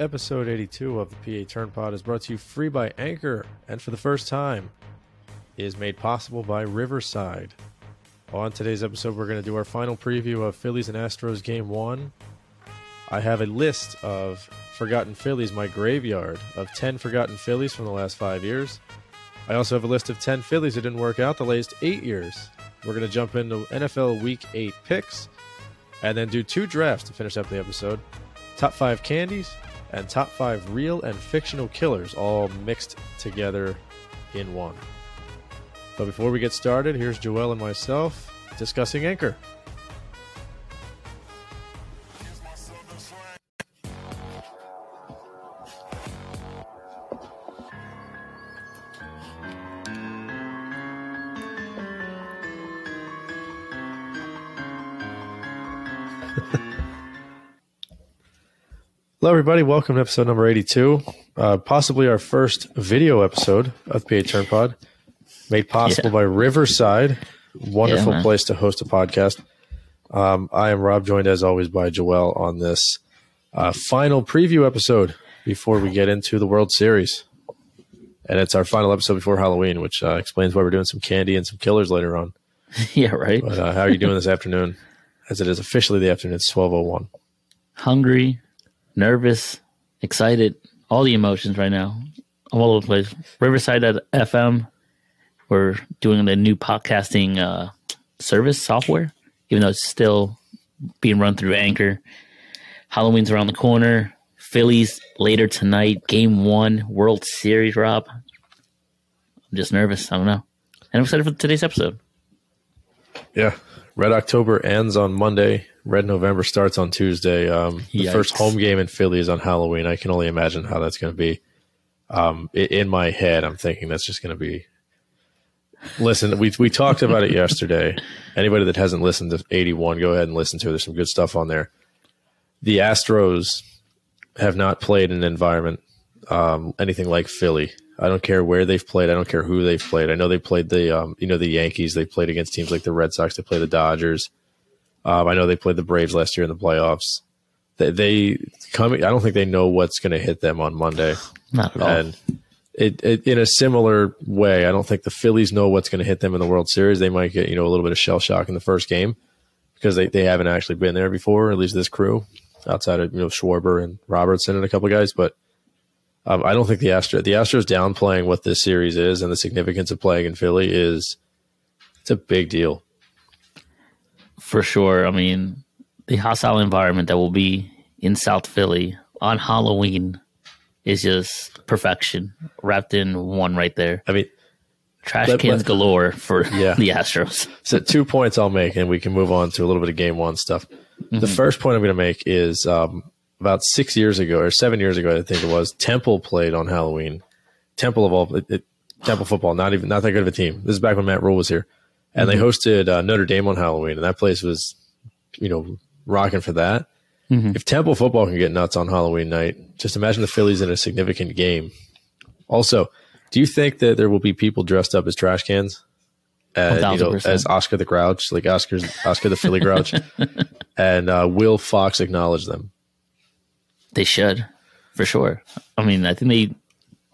Episode 82 of the PA Turn Pod is brought to you free by Anchor, and for the first time, is made possible by Riverside. On today's episode, we're going to do our final preview of Phillies and Astros Game 1. I have a list of forgotten Phillies, my graveyard of 10 forgotten Phillies from the last five years. I also have a list of 10 Phillies that didn't work out the last eight years. We're going to jump into NFL Week 8 picks and then do two drafts to finish up the episode top five candies and top five real and fictional killers all mixed together in one. But before we get started, here's Joel and myself discussing Anchor. Hello, everybody. Welcome to episode number 82, uh, possibly our first video episode of PA Turn Pod, made possible Yeah. by Riverside. Wonderful man. place to host a podcast. Um, I am Rob, joined as always by Joel on this uh, final preview episode before we get into the World Series. And it's our final episode before Halloween, which uh, explains why we're doing some candy and some killers later on. yeah, right. But uh, how are you doing this afternoon? As it is officially the afternoon, it's 1201. Hungry, nervous, excited, all the emotions right now. I'm all over the place. Riverside FM. We're doing the new podcasting uh, service software, even though it's still being run through Anchor. Halloween's around the corner. Phillies later tonight. Game one, World Series, Rob. I'm just nervous. I don't know. And I'm excited for today's episode. Yeah. Red October ends on Monday. Red November starts on Tuesday. Um, the Yikes. first home game in Philly is on Halloween. I can only imagine how that's going to be. Um, in my head, I'm thinking that's just going to be. Listen, we we talked about it yesterday. Anybody that hasn't listened to 81, go ahead and listen to it. There's some good stuff on there. The Astros have not played in an environment um, anything like Philly. I don't care where they've played. I don't care who they've played. I know they played the um, you know the Yankees. They played against teams like the Red Sox. They played the Dodgers. Um, I know they played the Braves last year in the playoffs. They, they coming. I don't think they know what's going to hit them on Monday. Not at all. And it, it in a similar way, I don't think the Phillies know what's going to hit them in the World Series. They might get you know a little bit of shell shock in the first game because they, they haven't actually been there before. At least this crew, outside of you know Schwarber and Robertson and a couple of guys, but. Um, I don't think the Astros the Astros downplaying what this series is and the significance of playing in Philly is it's a big deal. For sure. I mean, the hostile environment that will be in South Philly on Halloween is just perfection wrapped in one right there. I mean, Trash Let- cans let- galore for Yeah. the Astros. So two points I'll make, and we can move on to a little bit of game one stuff. The first point I'm going to make is um, about six years ago or seven years ago, I think it was. Temple played on Halloween. Temple of all it, it, Temple football, not even not that good of a team. This is back when Matt Rhule was here, and they hosted uh, Notre Dame on Halloween, and that place was, you know, rocking for that. If Temple football can get nuts on Halloween night, just imagine the Phillies in a significant game. Also, do you think that there will be people dressed up as trash cans? Uh, you know, as Oscar the Grouch, like Oscar's Oscar the Philly Grouch, and uh, will Fox acknowledge them? They should, for sure. I mean, I think they.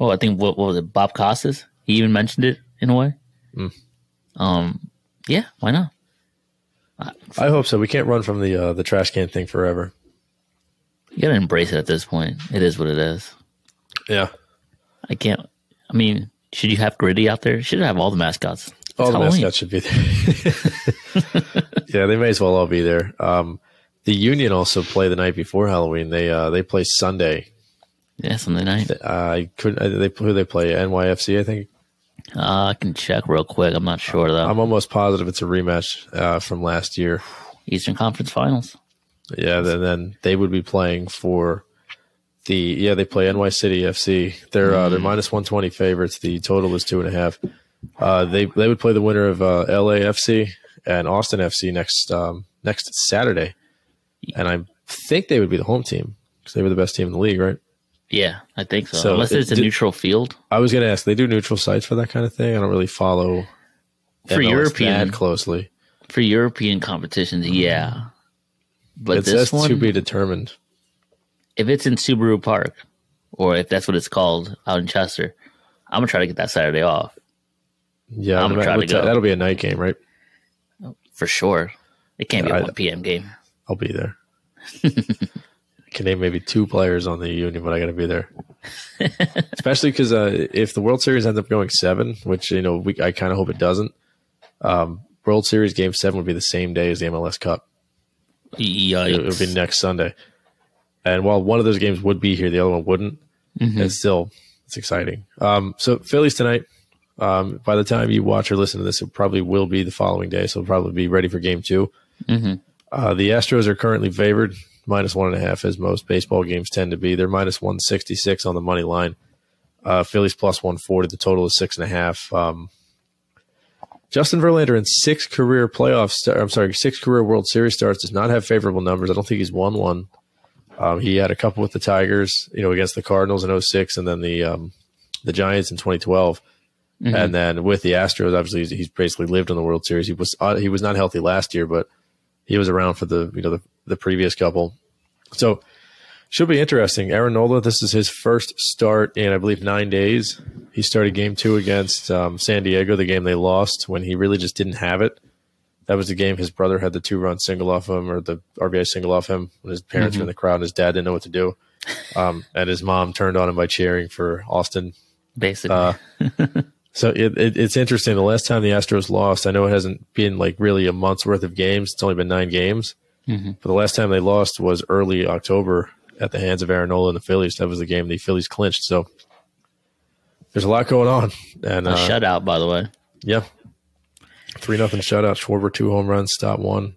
Oh, I think what, what was it? Bob Costas. He even mentioned it in a way. Hmm. Um, yeah, why not? I hope so. We can't run from the uh, the trash can thing forever. You gotta embrace it at this point. It is what it is. Yeah, I can't. I mean, should you have Gritty out there? Should have all the mascots. It's all the Halloween. mascots should be there. yeah, they may as well all be there. Um, the Union also play the night before Halloween. They uh, they play Sunday. Yeah, Sunday night. I couldn't. They who they play NYFC. I think Uh, I can check real quick. I'm not sure though. I'm almost positive it's a rematch uh, from last year. Eastern Conference Finals. Yeah, then then they would be playing for the yeah they play NY City FC. They're uh, they're minus one twenty favorites. The total is two and a half. Uh, they they would play the winner of uh, LAFC and Austin FC next um, next Saturday, and I think they would be the home team because they were the best team in the league, right? Yeah, I think so. So Unless it it's a neutral field I was gonna ask. They do neutral sites for that kind of thing. I don't really follow for MLS European that closely. for European competitions. Mm-hmm. Yeah, but It this one, to be determined. if it's in Subaru Park, or if that's what it's called out in Chester, I'm gonna try to get that Saturday off Yeah, I'm gonna try to go. that- that'll be a night game, right? for sure. It can't be Yeah, a I- 1 p.m. game. I'll be there. Can name maybe two players on the Union, but I got to be there. Especially because uh, if the World Series ends up going seven, which you know we, I kind of hope it doesn't. Um, World Series Game Seven would be the same day as the MLS Cup. Yikes. It would be next Sunday. And while one of those games would be here, the other one wouldn't. It's still it's exciting. Um, so Phillies tonight. Um, by the time you watch or listen to this, it probably will be the following day. So it'll probably be ready for Game 2 Uh, the Astros are currently favored minus one and a half, as most baseball games tend to be. They're minus one sixty six on the money line. Uh, Phillies plus one forty. The total is six and a half. Um, Justin Verlander in six career playoffs. I'm sorry, six career World Series starts does not have favorable numbers. I don't think he's won one. Um, he had a couple with the Tigers, you know, against the Cardinals in 06 and then the um, the Giants in 2012. And then with the Astros, obviously he's, he's basically lived in the World Series. He was uh, he was not healthy last year, but he was around for the you know the, the previous couple. So should be interesting. Aaron Nola, this is his first start in I believe nine days. He started game two against um, San Diego, the game they lost when he really just didn't have it. That was the game his brother had the two run single off him or the RBI single off him when his parents were in the crowd and his dad didn't know what to do. Um, and his mom turned on him by cheering for Austin Basically. uh, So it, it, it's interesting. The last time the Astros lost, I know it hasn't been like really a month's worth of games. It's only been nine games. But the last time they lost was early October at the hands of Aaron Nola and the Phillies. That was the game the Phillies clinched. So there's a lot going on. And a uh, shutout, by the way. yeah, three nothing shutout. Schwarber two home runs, stop one,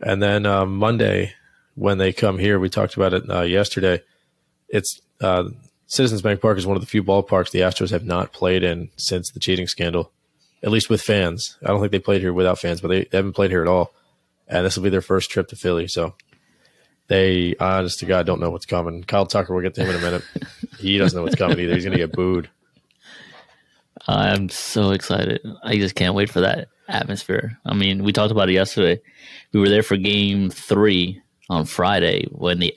and then uh, Monday when they come here, we talked about it uh, yesterday. It's uh, Citizens Bank Park is one of the few ballparks the Astros have not played in since the cheating scandal, at least with fans. I don't think they played here without fans, but they, they haven't played here at all. And this will be their first trip to Philly, so they, honest to God, don't know what's coming. Kyle Tucker, we'll get to him in a minute. he doesn't know what's coming either. He's going to get booed. I'm so excited. I just can't wait for that atmosphere. I mean, we talked about it yesterday. We were there for game three on Friday when the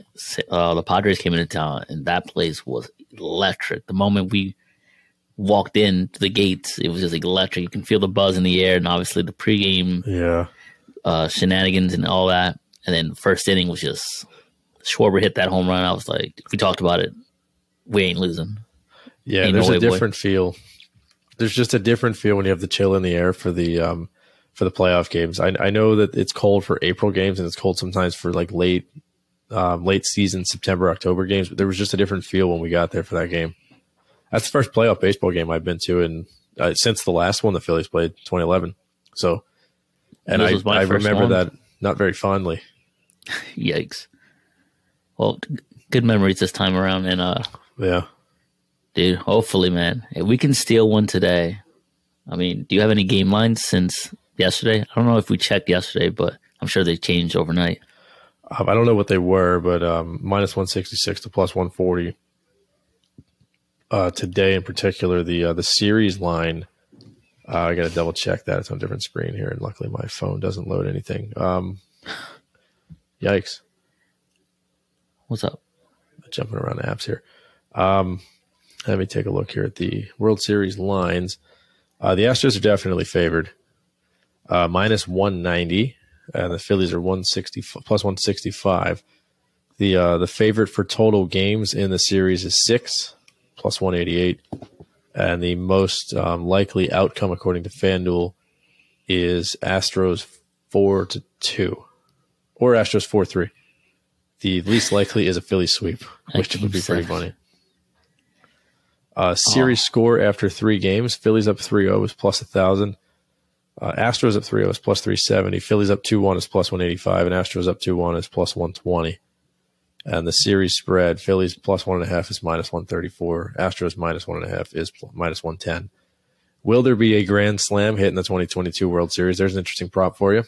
uh, the Padres came into town, and that place was electric. The moment we walked in to the gates, it was just electric. You can feel the buzz in the air, and obviously the pregame Yeah. uh, shenanigans and all that. And then first inning was just Schwarber hit that home run. I was like, we talked about it. We ain't losing. Yeah, Ain't there's no a way, boy. different feel. There's just a different feel when you have the chill in the air for the um for the playoff games. I I know that it's cold for April games and it's cold sometimes for like late um, late season September October games, but there was just a different feel when we got there for that game. That's the first playoff baseball game I've been to in uh, since the last one the Phillies played 2011. So, and I I remember one. that not very fondly. Yikes. Well, g- good memories this time around. And, uh, Yeah. dude, hopefully, man, if we can steal one today. I mean, do you have any game lines since yesterday? I don't know if we checked yesterday, but I'm sure they changed overnight. Um, I don't know what they were, but um, minus 166 to plus 140. Uh, today, in particular, the uh, the series line. Uh, I got to double check that. It's on a different screen here, and luckily my phone doesn't load anything. Um, yikes! What's up? Jumping around apps here. Um, let me take a look here at the World Series lines. Uh, the Astros are definitely favored, uh, minus 190, and the Phillies are 160 plus 165. The uh, the favorite for total games in the series is six, plus 188, and the most um, likely outcome according to FanDuel is Astros four to two, or Astros four three. The least likely is a Philly sweep, which would be pretty funny. Uh, series score after three games: Phillies up 3-0 is plus a thousand. Uh, Astros up 3-0 is plus 370. Phillies up 2-1 is plus 185, and Astros up 2-1 is plus 120. And the series spread: Phillies plus one and a half is minus 134. Astros minus one and a half is pl- minus 110. Will there be a grand slam hit in the 2022 World Series? There's an interesting prop for you.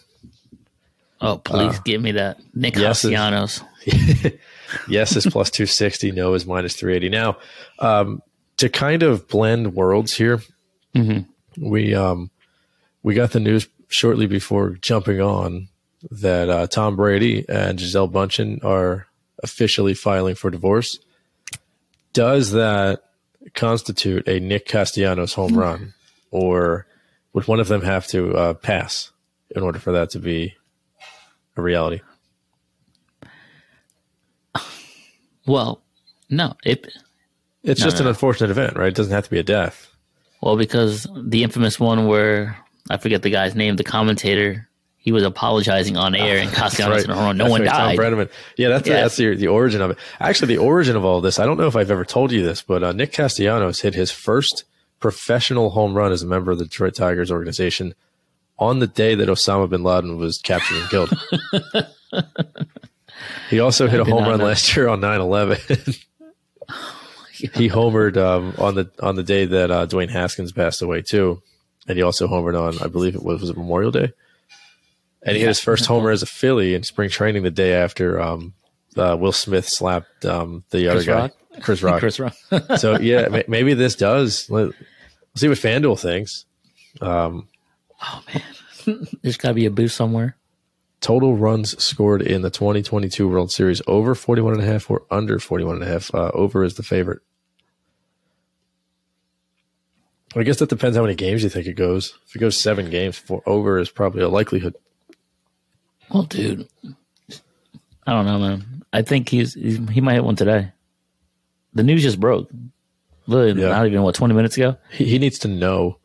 Oh, please give me that. Nick yes, Castellanos. yes is plus 260 no is minus 380 now um, to kind of blend worlds here we um, we got the news shortly before jumping on that uh, tom brady and gisele Bundchen are officially filing for divorce. Does that constitute a Nick Castellanos home run, or would one of them have to uh, pass in order for that to be a reality? Well, no, it It's No, just no, an no. unfortunate event, right? It doesn't have to be a death. well because the infamous one where I forget the guy's name, the commentator, he was apologizing on air and Castellanos in a home run. No That's one right, Tom died. Brennaman. Yeah, that's Yeah. that's the the origin of it. Actually, the origin of all this. I don't know if I've ever told you this, but uh, Nick Castellanos hit his first professional home run as a member of the Detroit Tigers organization on the day that Osama bin Laden was captured and killed. he also hit a home run know. last year on 9-11. he homered um, on the on the day that uh, Dwayne Haskins passed away too, and he also homered on I believe it was was it Memorial Day, and he hit his first homer as a Philly in spring training the day after um, uh, Will Smith slapped um, the other Chris guy, Rock? Chris Rock. Chris Rock. so yeah, ma- maybe this does. Let, us see what FanDuel thinks. Um, oh man, there's got to be a boost somewhere. Total runs scored in the 2022 World Series over 41 and a half or under 41 and a half. Uh, over is the favorite. I guess that depends how many games you think it goes. If it goes seven games, for over is probably a likelihood. Well, dude, I don't know, man. I think he's, he's he might hit one today. The news just broke. Literally, Yeah. not even what twenty minutes ago, He, he needs to know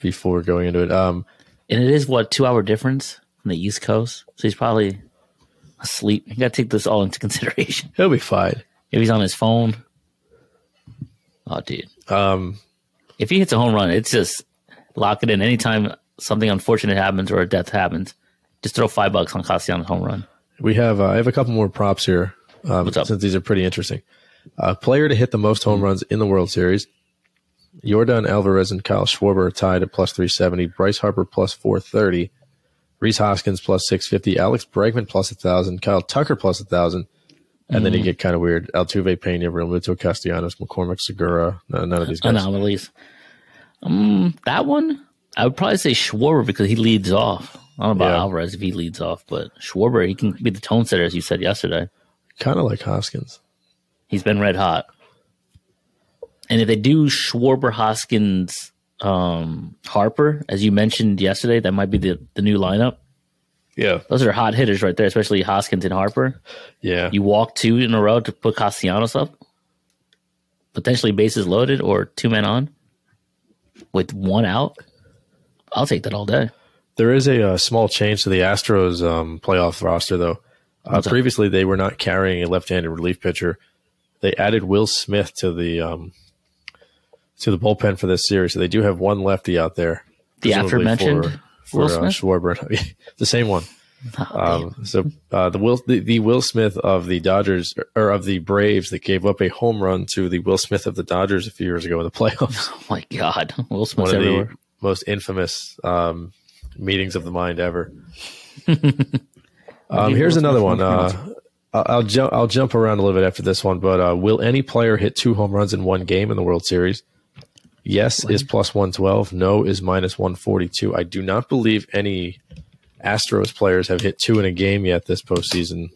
before going into it. Um, and it is what two hour difference from the East Coast. So he's probably asleep. You got to take this all into consideration. he'll be fine. If he's on his phone, oh, dude. Um, If he hits a home run, it's just lock it in. Anytime something unfortunate happens or a death happens, just throw five bucks on Castellanos home run. We have uh, I have a couple more props here um, since these are pretty interesting. Uh, player to hit the most home runs in the World Series. Yordan Alvarez and Kyle Schwarber are tied at plus 370. Bryce Harper plus 430. Rhys Hoskins plus 650. Alex Bregman plus 1,000. Kyle Tucker plus 1,000. And then you get kind of weird. Altuve, Pena, Realmuto, Castellanos, McCormick, Segura. No, none of these guys. anomalies. Um, that one, I would probably say Schwarber because he leads off. I don't know about Yeah. Alvarez if he leads off, but Schwarber, he can be the tone setter, as you said yesterday. Kind of like Hoskins. He's been red hot. And if they do Schwarber, Hoskins, um, Harper, as you mentioned yesterday, that might be the, the new lineup. Yeah. Those are hot hitters right there, especially Hoskins and Harper. Yeah. You walk two in a row to put Castellanos up, potentially bases loaded or two men on with one out. I'll take that all day. There is a, uh small change to the Astros um, playoff roster, though. Uh, previously, they were not carrying a left-handed relief pitcher. They added Will Smith to the um, to the bullpen for this series, so they do have one lefty out there. The aforementioned for, uh, Smith? Schwarber, the same one. Oh. Um, so uh, the Will the, the Will Smith of the Dodgers or of the Braves that gave up a home run to the Will Smith of the Dodgers a few years ago in the playoffs. oh my God. Will one Smith's of everywhere. the most infamous um, meetings of the mind ever. um, here's another one. Uh, I'll, I'll jump. I'll jump around a little bit after this one, but uh, will any player hit two home runs in one game in the World Series? Yes is plus one twelve. No is minus one forty two. I do not believe any Astros players have hit two in a game yet this postseason,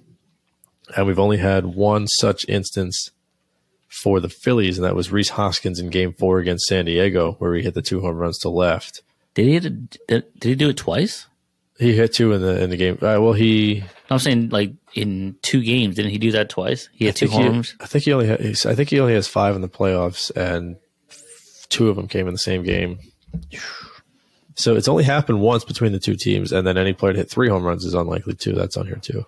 and we've only had one such instance for the Phillies, and that was Rhys Hoskins in Game Four against San Diego, where he hit the two home runs to left. Did he hit a, did, did he do it twice? He hit two in the in the game. Uh, well, he I'm saying like in two games. Didn't he do that twice? He had two homes. I think he only ha- he's- I think he only has five in the playoffs, and two of them came in the same game. So it's only happened once between the two teams, and then any player to hit three home runs is unlikely too. That's on here too.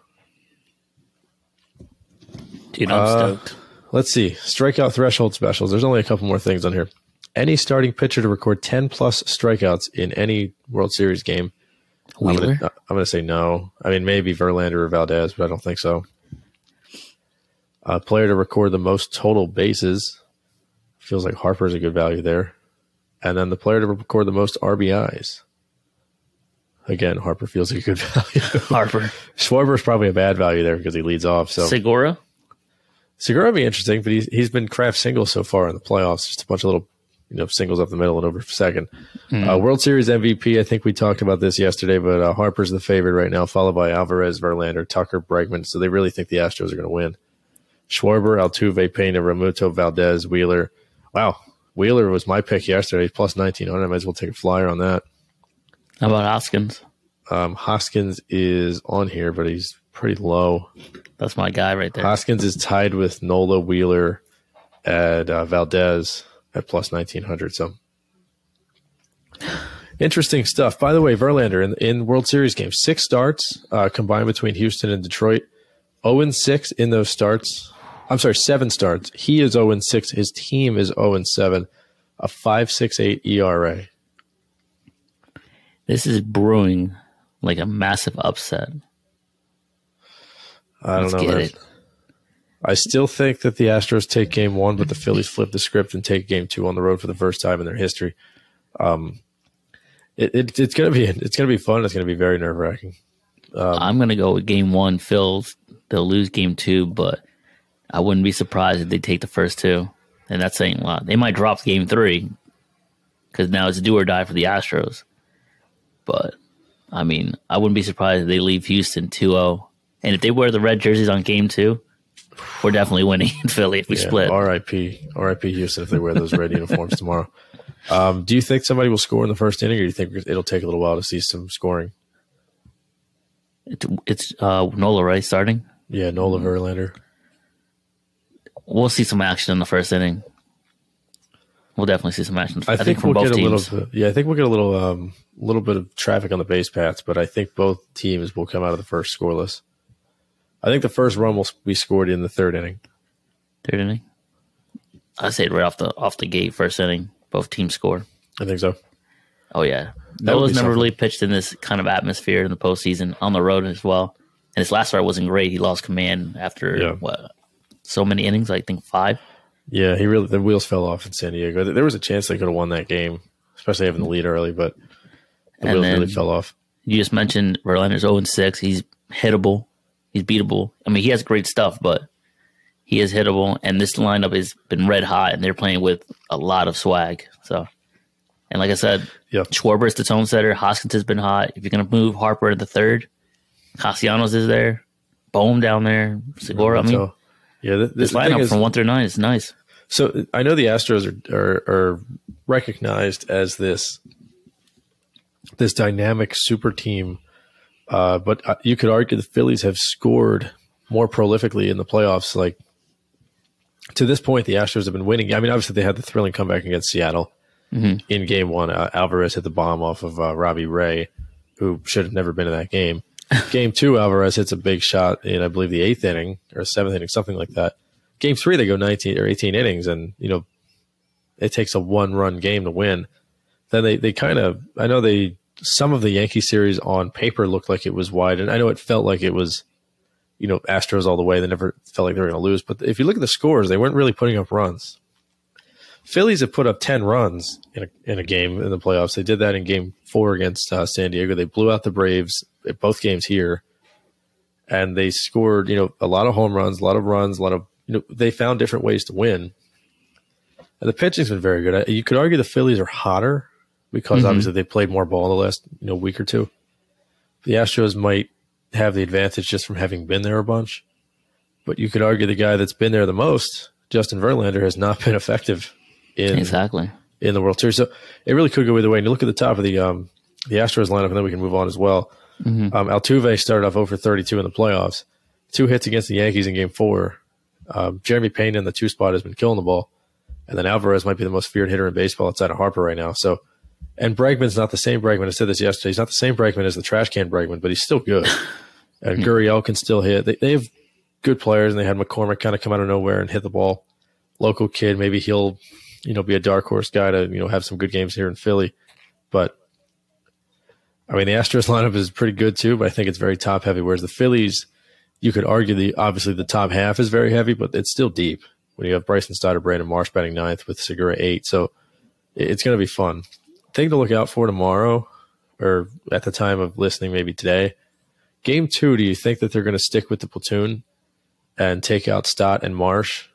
Dude, I'm Uh, stoked. Let's see strikeout threshold specials. There's only a couple more things on here. Any starting pitcher to record 10 plus strikeouts in any World Series game. Wheeler. I'm gonna say no. I mean, maybe Verlander or Valdez, but I don't think so. A player to record the most total bases feels like Harper's a good value there, and then the player to record the most RBIs. Again, Harper feels like a good value. Harper. Schwarber's probably a bad value there because he leads off. So Segura. Segura would be interesting, but he's he's been craft singles so far in the playoffs. Just a bunch of little you know singles up the middle and over for 2nd uh, World Series MVP. I think we talked about this yesterday, but uh, Harper's the favorite right now, followed by Alvarez, Verlander, Tucker, Bregman. So they really think the Astros are going to win. Schwarber, Altuve, Pena, Realmuto, Valdez, Wheeler. Wow, Wheeler was my pick yesterday, plus nineteen hundred. I might as well take a flyer on that. How about Hoskins? Um, Hoskins is on here, but he's pretty low. That's my guy right there. Hoskins is tied with Nola Wheeler at uh, Valdez at plus 1900. So interesting stuff. By the way, Verlander in, in World Series games, six starts uh, combined between Houston and Detroit, 0 and 6 in those starts. I'm sorry, seven starts. He is 0 and 6. His team is 0 and 7, a 5.68 ERA. This is brewing like a massive upset. I don't Let's know. I still think that the Astros take game one, but the Phillies flip the script and take game two on the road for the first time in their history. Um, it, it, it's gonna be it's gonna be fun. It's gonna be very nerve wracking. I'm gonna go with game one. Phil's they'll lose game two, but I wouldn't be surprised if they take the first two. And that's saying a lot. They might drop game three because now it's do or die for the Astros. But I mean, I wouldn't be surprised if they leave Houston 2-0. And if they wear the red jerseys on game two, we're definitely winning in Philly if we Yeah, split. R.I.P. R.I.P. Houston if they wear those red uniforms tomorrow. Um, do you think somebody will score in the first inning, or do you think it'll take a little while to see some scoring? It's, it's uh, Nola, right? Starting. Yeah, Nola Verlander. We'll see some action in the first inning. We'll definitely see some action. I, think, from we'll both get a teams. little. Yeah, I think we'll get a little um, little bit of traffic on the base paths, but I think both teams will come out of the first scoreless. I think the first run will be scored in the third inning. Third inning. I say it right off the off the gate, first inning. Both teams score. I think so. Oh yeah, That Nola's never something. really pitched in this kind of atmosphere in the postseason on the road as well. And his last start wasn't great. He lost command after Yeah. what so many innings. I think five. Yeah, he really the wheels fell off in San Diego. There was a chance they could have won that game, especially having the lead early, but the And wheels really fell off. You just mentioned Verlander's zero and six. He's hittable. He's beatable. I mean, he has great stuff, but he is hittable. And this lineup has been red hot, and they're playing with a lot of swag. So, and like I said, Yeah, Schwarber is the tone setter. Hoskins has been hot. If you're going to move Harper to the third, Castellanos is there. Bohm down there. Segura. I mean, so yeah, th- this thing lineup is- from one through nine is nice. So I know the Astros are, are are recognized as this this dynamic super team, uh, but uh, you could argue the Phillies have scored more prolifically in the playoffs. Like to this point, the Astros have been winning. I mean, obviously they had the thrilling comeback against Seattle in Game One. Uh, Alvarez hit the bomb off of uh, Robbie Ray, who should have never been in that game. Game Two, Alvarez hits a big shot in I believe the eighth inning or seventh inning, something like that. Game three they go 19 or 18 innings and you know it takes a one run game to win. Then they, they kind of i know they some of the yankee series on paper looked like it was wide and i know it felt like it was you know astros all the way. They never felt like they were going to lose. But if you look at the scores they weren't really putting up runs. Phillies have put up 10 runs in a, in a game in the playoffs. They did that in game four against uh, san diego. They blew out the braves at both games here and they scored, you know, a lot of home runs, a lot of runs, a lot of, you know, they found different ways to win. And the pitching's been very good. You could argue the Phillies are hotter because obviously they played more ball in the last, you know, week or two. The Astros might have the advantage just from having been there a bunch. But you could argue the guy that's been there the most, Justin Verlander, has not been effective in Exactly. in the World Series. So it really could go either way. And you look at the top of the um, the Astros lineup, and then we can move on as well. Um, Altuve started off over 32 in the playoffs, two hits against the Yankees in Game Four. Um, Jeremy Peña in the two spot has been killing the ball, and then Alvarez might be the most feared hitter in baseball outside of Harper right now. So, and Bregman's not the same Bregman. I said this yesterday. He's not the same Bregman as the trash can Bregman, but he's still good. and Gurriel can still hit. They, they have good players, and they had McCormick kind of come out of nowhere and hit the ball. Local kid, maybe he'll, you know, be a dark horse guy to you know have some good games here in Philly. But I mean, the Astros lineup is pretty good too, but I think it's very top heavy. Whereas the Phillies, you could argue the obviously the top half is very heavy, but it's still deep when you have Bryson Stoddard, Brandon Marsh batting ninth with Segura eight. So it's going to be fun. Thing to look out for tomorrow, or at the time of listening, maybe today. Game two, do you think that they're going to stick with the platoon and take out Stott and Marsh?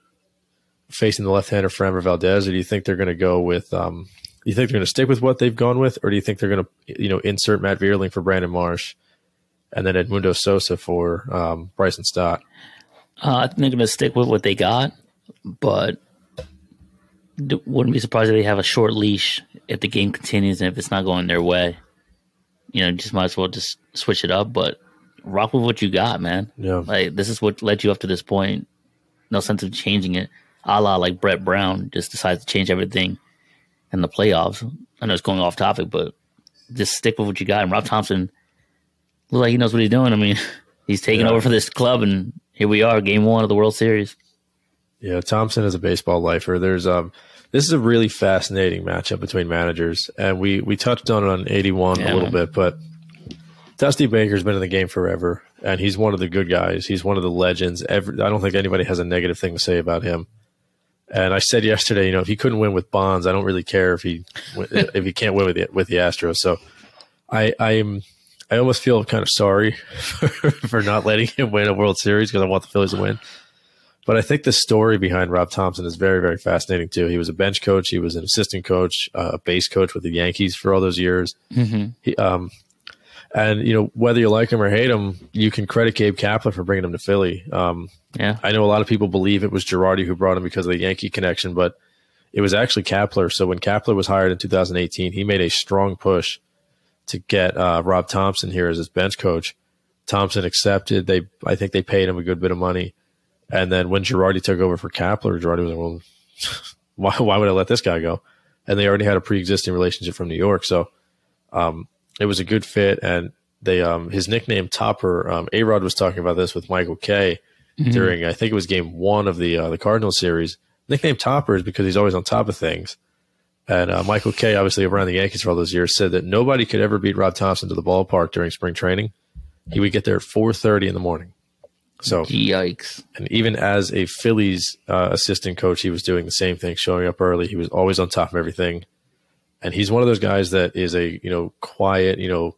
facing the left-hander Framber Valdez, or do you think they're going to go with? Um, you think they're going to stick with what they've gone with, or do you think they're going to, you know, insert Matt Vierling for Brandon Marsh, and then Edmundo Sosa for um, Bryson Stott? Uh, I think they're going to stick with what they got, but wouldn't be surprised if they have a short leash if the game continues and if it's not going their way. You know, just might as well just switch it up, but rock with what you got, man. Yeah. Like this is what led you up to this point. No sense of changing it. A la like Brett Brown just decides to change everything in the playoffs. I know it's going off topic, but just stick with what you got. And Rob Thompson looks like he knows what he's doing. I mean, he's taking Yeah. over for this club, and here we are, game one of the World Series. Yeah, Thompson is a baseball lifer. There's um this is a really fascinating matchup between managers, and we we touched on it on 81 Yeah, a little man. bit, but Dusty Baker's been in the game forever, and he's one of the good guys. He's one of the legends. Every, I don't think anybody has a negative thing to say about him. And I said yesterday, you know, if he couldn't win with Bonds, I don't really care if he if he can't win with the, with the Astros. So I I'm I almost feel kind of sorry for, for not letting him win a World Series because I want the Phillies to win. But I think the story behind Rob Thompson is very, very fascinating too. He was a bench coach, he was an assistant coach, uh, a base coach with the Yankees for all those years. Mm-hmm. He, um, and you know whether you like him or hate him, you can credit Gabe Kapler for bringing him to Philly. Um, Yeah. I know a lot of people believe it was Girardi who brought him because of the Yankee connection, but it was actually Kapler. So when Kapler was hired in 2018, he made a strong push to get uh, Rob Thompson here as his bench coach. Thompson accepted. They, I think they paid him a good bit of money. And then when Girardi took over for Kapler, Girardi was like, "Well, why, why would I let this guy go?" And they already had a pre-existing relationship from New York, so um, it was a good fit. And they, um, his nickname Topper, um, A Rod was talking about this with Michael Kay during I think it was game one of the uh, the Cardinals series. Nickname Topper is because he's always on top of things. And uh, Michael Kay, obviously around the Yankees for all those years, said that nobody could ever beat Rob Thompson to the ballpark during spring training. He would get there at four thirty in the morning. So, Yikes. and even as a Phillies uh, assistant coach, he was doing the same thing, showing up early. He was always on top of everything. And he's one of those guys that is a you know quiet, you know,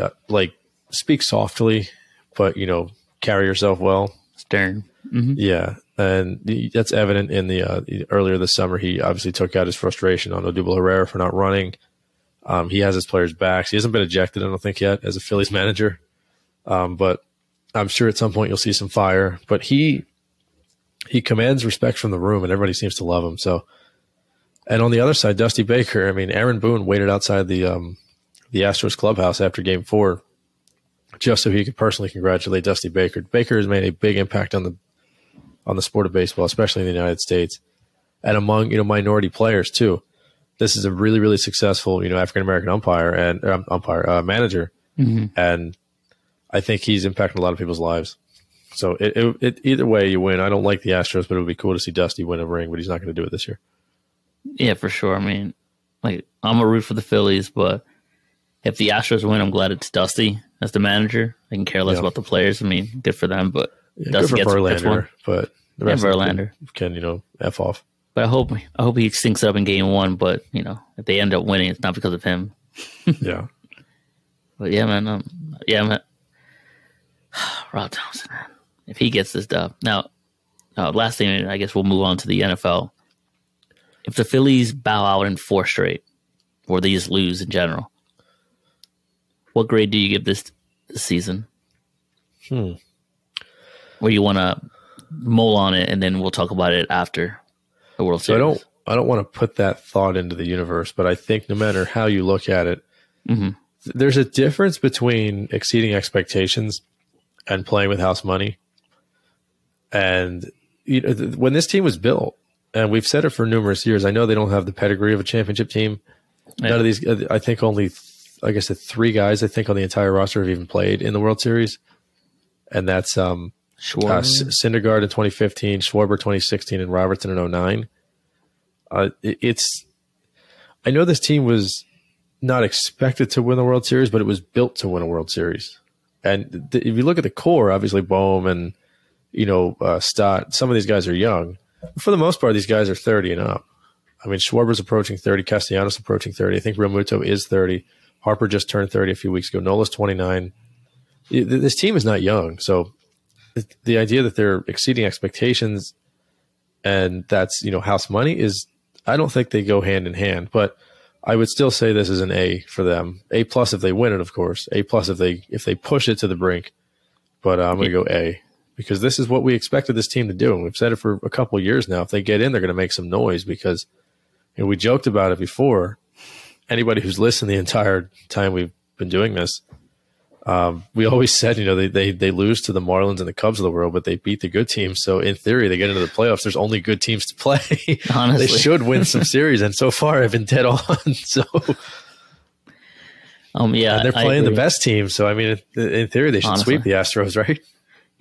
uh, like speak softly, but you know carry yourself well. Stern. Mm-hmm. Yeah, and that's evident in the, uh, earlier this summer. He obviously took out his frustration on Odubel Herrera for not running. Um, he has his players' backs. He hasn't been ejected, I don't think, yet as a Phillies manager. Um, but I'm sure at some point you'll see some fire. But he he commands respect from the room, and everybody seems to love him. So, and on the other side, Dusty Baker. I mean, Aaron Boone waited outside the um, the Astros clubhouse after Game Four just so he could personally congratulate Dusty Baker. Baker has made a big impact on the on the sport of baseball, especially in the United States, and among you know minority players too. This is a really really successful you know African American umpire and um, umpire uh, manager, and I think he's impacting a lot of people's lives. So it, it, it either way you win. I don't like the Astros, but it would be cool to see Dusty win a ring, but he's not going to do it this year. Yeah, for sure. I mean, like I'm a root for the Phillies, but if the Astros win, I'm glad it's Dusty as the manager. I can care less Yeah. about the players. I mean, good for them, but Yeah, good Dusty for gets, gets one. Verlander, but the Yeah, rest of them Verlander. can, can you know f off. But I hope I hope he stinks up in game one. But you know, if they end up winning, it's not because of him. yeah. But yeah, man. Um, yeah, man. Rob Thompson, man. If he gets this dub. Now, uh, last thing, I guess we'll move on to the NFL. If the Phillies bow out in four straight, or they just lose in general, what grade do you give this, this season? Hmm. Or you want to mull on it, and then we'll talk about it after the World So I Series. don't I don't want to put that thought into the universe, but I think no matter how you look at it, Mhm. there's a difference between exceeding expectations and playing with house money. And you know, th- when this team was built, and we've said it for numerous years, I know they don't have the pedigree of a championship team. None of these, uh, I think, only like I said, three guys I think on the entire roster have even played in the World Series, and that's um, Sure. uh, Syndergaard in 2015, Schwarber 2016, and Robertson in 09. Uh, it- it's, I know this team was not expected to win the World Series, but it was built to win a World Series. And th- if you look at the core, obviously Bohm and you know uh, Stott, some of these guys are young. For the most part, these guys are 30 and up. I mean, Schwarber's approaching 30, Castellanos approaching 30. I think Realmuto is 30. Harper just turned 30 a few weeks ago. Nola's 29. This team is not young, so the- the idea that they're exceeding expectations and that's you know house money is. I don't think they go hand in hand, but I would still say this is an A for them. A plus if they win it, of course. A plus if they if they push it to the brink. But uh, I'm going to go A because this is what we expected this team to do, and we've said it for a couple years now. If they get in, they're going to make some noise because you know, we joked about it before. Anybody who's listened the entire time we've been doing this, um, we always said, you know, they, they they lose to the Marlins and the Cubs of the world, but they beat the good teams. So in theory, they get into the playoffs. There's only good teams to play. Honestly. they should win some series, and so far, I've been dead on. So Um, yeah, and they're playing the best team. So I mean, in, in theory, they should Honestly. sweep the Astros, right?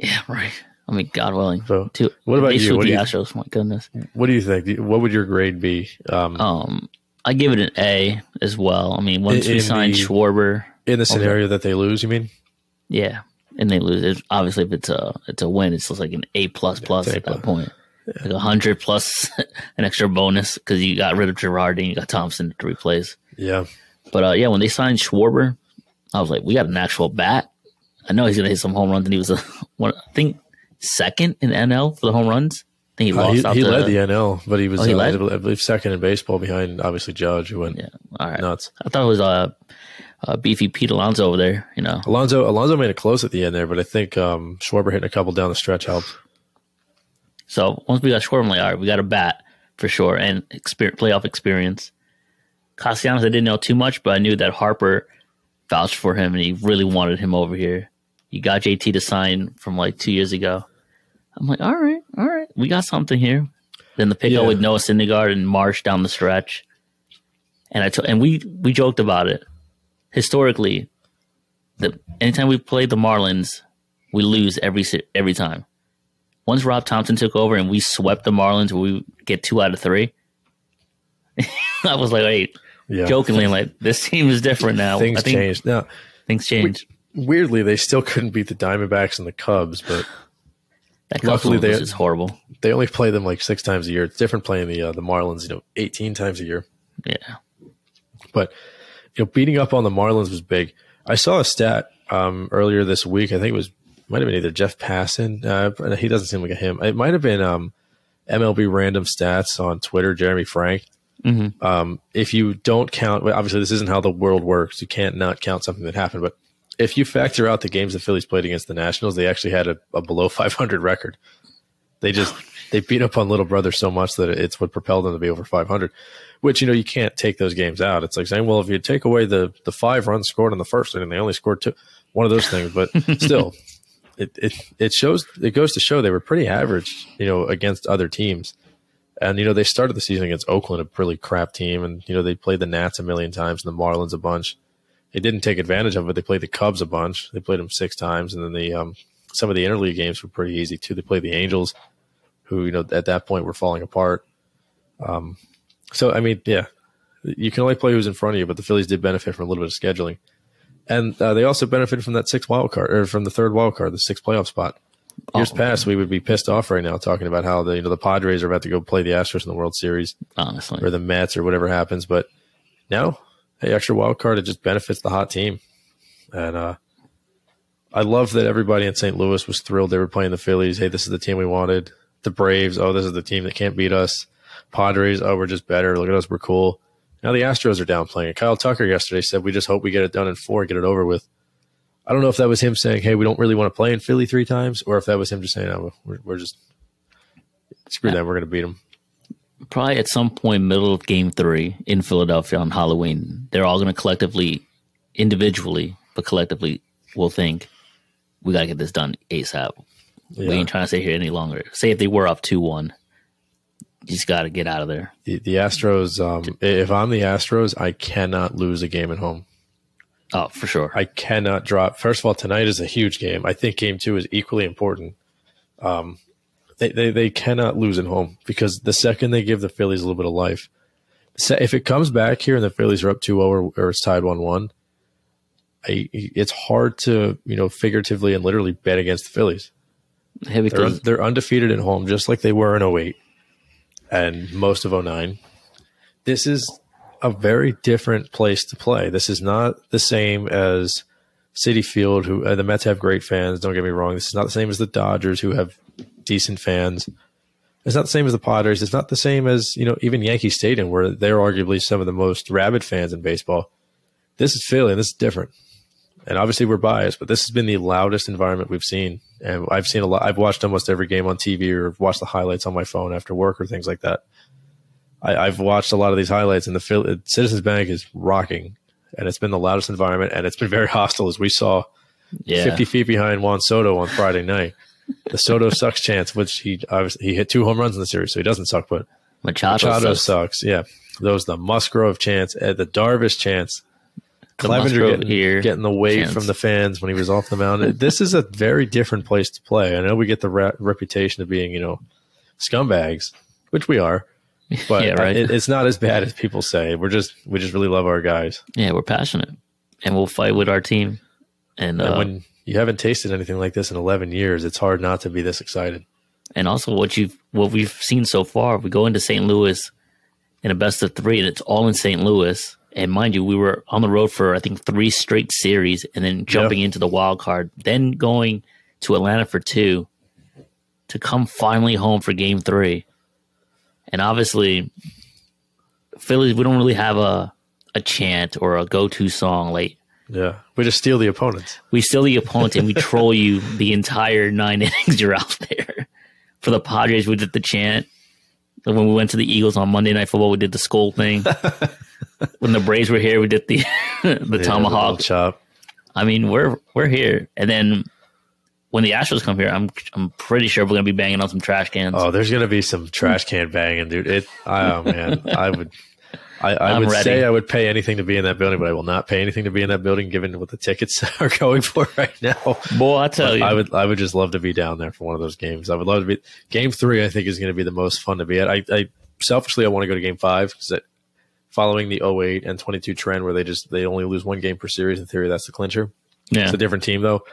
Yeah, right. I mean, God willing. So, To, what about you? What do you- Astros? My goodness. What do you think? Do you- What would your grade be? Um, Um, I give it an A as well. I mean, once In- we in signed Schwarber, in the scenario that they lose, you mean? yeah, and they lose. It, obviously, if it's a it's a win, it's just like an A plus plus it's A at that plus. point. Like a hundred plus an extra bonus because you got rid of Girardi and you got Thompson to replace. Yeah. But uh, yeah, when they signed Schwarber, I was like, we got an actual bat. I know he's gonna hit some home runs, and he was a one, I think second in NL for the home runs. I think he Uh, lost he out he to, led the NL, but he was, Oh, he uh. I believe, second in baseball behind obviously Judge, who went Yeah, all right. nuts. I thought it was uh, uh beefy Pete Alonso over there. You know, Alonso Alonso made it close at the end there, but I think um, Schwarber hitting a couple down the stretch helped. So once we got Schwarber, I'm like, all right, we got a bat for sure and experience, playoff experience. Castellanos, I didn't know too much, but I knew that Harper vouched for him and he really wanted him over here. You got JT to sign from like two years ago. I'm like, all right, all right, we got something here. Then the pickup Yeah. with Noah Syndergaard and Marsh down the stretch, and I to- and we we joked about it. Historically, the anytime we played the Marlins, we lose every every time once Rob Thompson took over and we swept the Marlins, we get two out of three. I was like, wait, Yeah, jokingly, like this team is different now. things I think changed. Now, Things changed. weirdly, they still couldn't beat the Diamondbacks and the Cubs, but That luckily they- just horrible. they only play them like six times a year. It's different playing the uh, the Marlins, you know, eighteen times a year. Yeah, But you know, beating up on the Marlins was big. I saw a stat um, earlier this week. I think it was might have been either Jeff Passan. Uh, he doesn't seem like a him. It might have been um, MLB Random Stats on Twitter. Jeremy Frank. Mhm. Um, if you don't count, well, obviously this isn't how the world works. You can't not count something that happened. But if you factor out the games the Phillies played against the Nationals, they actually had a, a below 500 record. They just they beat up on Little Brother so much that it's what propelled them to be over 500. Which you know you can't take those games out. It's like saying, well, if you take away the the five runs scored in the first inning, they only scored two. One of those things, but still, it it it shows it goes to show they were pretty average, you know, against other teams. And you know they started the season against Oakland, a pretty crap team, and you know they played the Nats a million times and the Marlins a bunch. They didn't take advantage of it. They played the Cubs a bunch. They played them six times, and then the um, some of the interleague games were pretty easy too. They played the Angels, who you know at that point were falling apart. Um, so I mean, yeah, you can only play who's in front of you, but the Phillies did benefit from a little bit of scheduling, and uh, they also benefited from that sixth wild card or from the third wild card, the sixth playoff spot. Years Oh, past, we would be pissed off right now talking about how the you know the Padres are about to go play the Astros in the World Series honestly. or the Mets or whatever happens. But now, hey, extra wild card, it just benefits the hot team. And uh, I love that everybody in St. Louis was thrilled they were playing the Phillies. Hey, this is the team we wanted. The Braves, oh, this is the team that can't beat us. Padres, oh, we're just better. Look at us, we're cool. Now the Astros are down playing. Kyle Tucker yesterday said, we just hope we get it done in four get it over with. I don't know if that was him saying, hey, we don't really want to play in Philly three times, or if that was him just saying, oh, we're, we're just screw them, we're going to beat them. Probably at some point, middle of Game Three in Philadelphia on Halloween, they're all going to collectively, individually, but collectively, will think we got to get this done ASAP. We ain't trying to stay here any longer. Say if they were up two one, you just got to get out of there. The, the Astros, um, if I'm the Astros, I cannot lose a game at home. Oh, for sure. I cannot drop. First of all, tonight is a huge game. I think game two is equally important. Um, they, they, they cannot lose at home because the second they give the Phillies a little bit of life, if it comes back here and the Phillies are up 2 0 or, or it's tied 1 1, it's hard to, you know, figuratively and literally bet against the Phillies. Yeah, They're, they're undefeated at home, just like they were in 08 and most of 09. This is a very different place to play. This is not the same as Citi Field, who uh, the Mets have great fans. Don't get me wrong. This is not the same as the Dodgers, who have decent fans. It's not the same as the Padres. It's not the same as you know even Yankee Stadium, where they're arguably some of the most rabid fans in baseball. This is Philly, and this is different. And obviously, we're biased, but this has been the loudest environment we've seen. And I've seen a lot. I've watched almost every game on TV or watched the highlights on my phone after work or things like that. I, have watched a lot of these highlights, and the Citizens Bank is rocking, and it's been the loudest environment, and it's been very hostile as we saw. Yeah. 50 feet behind Juan Soto on Friday night. The Soto sucks chance, which he obviously he hit two home runs in the series, so he doesn't suck. But Machado, Machado sucks. sucks. Yeah, those the Musgrove chance, uh, the Darvish chance, The Clevinger Musgrove getting, here getting the chance. from the fans when he was off the mound. this is a very different place to play. I know we get the re- reputation of being, you know, scumbags, which we are, but Yeah, right. it, it's not as bad as people say. We're just we just really love our guys. Yeah, we're passionate, and we'll fight with our team. And, And uh, when you haven't tasted anything like this in 11 years, it's hard not to be this excited. and also what you've what we've seen so far. We go into St. Louis in a best of three, and it's all in St. Louis. And mind you, we were on the road for I think three straight series, and then jumping into the wild card, then going to Atlanta for two, to come finally home for Game Three. And obviously, Philly, we don't really have a a chant or a go to song like Yeah, we just steal the opponents. we steal the opponent and we troll you the entire nine innings you're out there. For the Padres, we did the chant. And when we went to the Eagles on Monday Night Football, we did the skull thing. when the Braves were here, we did the the Yeah, the tomahawk. chop. I mean, we're we're here. And then when the Astros come here, I'm I'm pretty sure we're gonna be banging on some trash cans. Oh, there's gonna be some trash can banging, dude. It. Oh man, I would. I, I would ready. say I would pay anything to be in that building, but I will not pay anything to be in that building, given what the tickets are going for right now. Boy, I tell you, I would. I would just love to be down there for one of those games. I would love to be. Game three, I think, is going to be the most fun to be at. I, I selfishly, I want to go to game five because following the 08 and 22 trend where they just they only lose one game per series. In theory, that's the clincher. yeah. It's a different team though.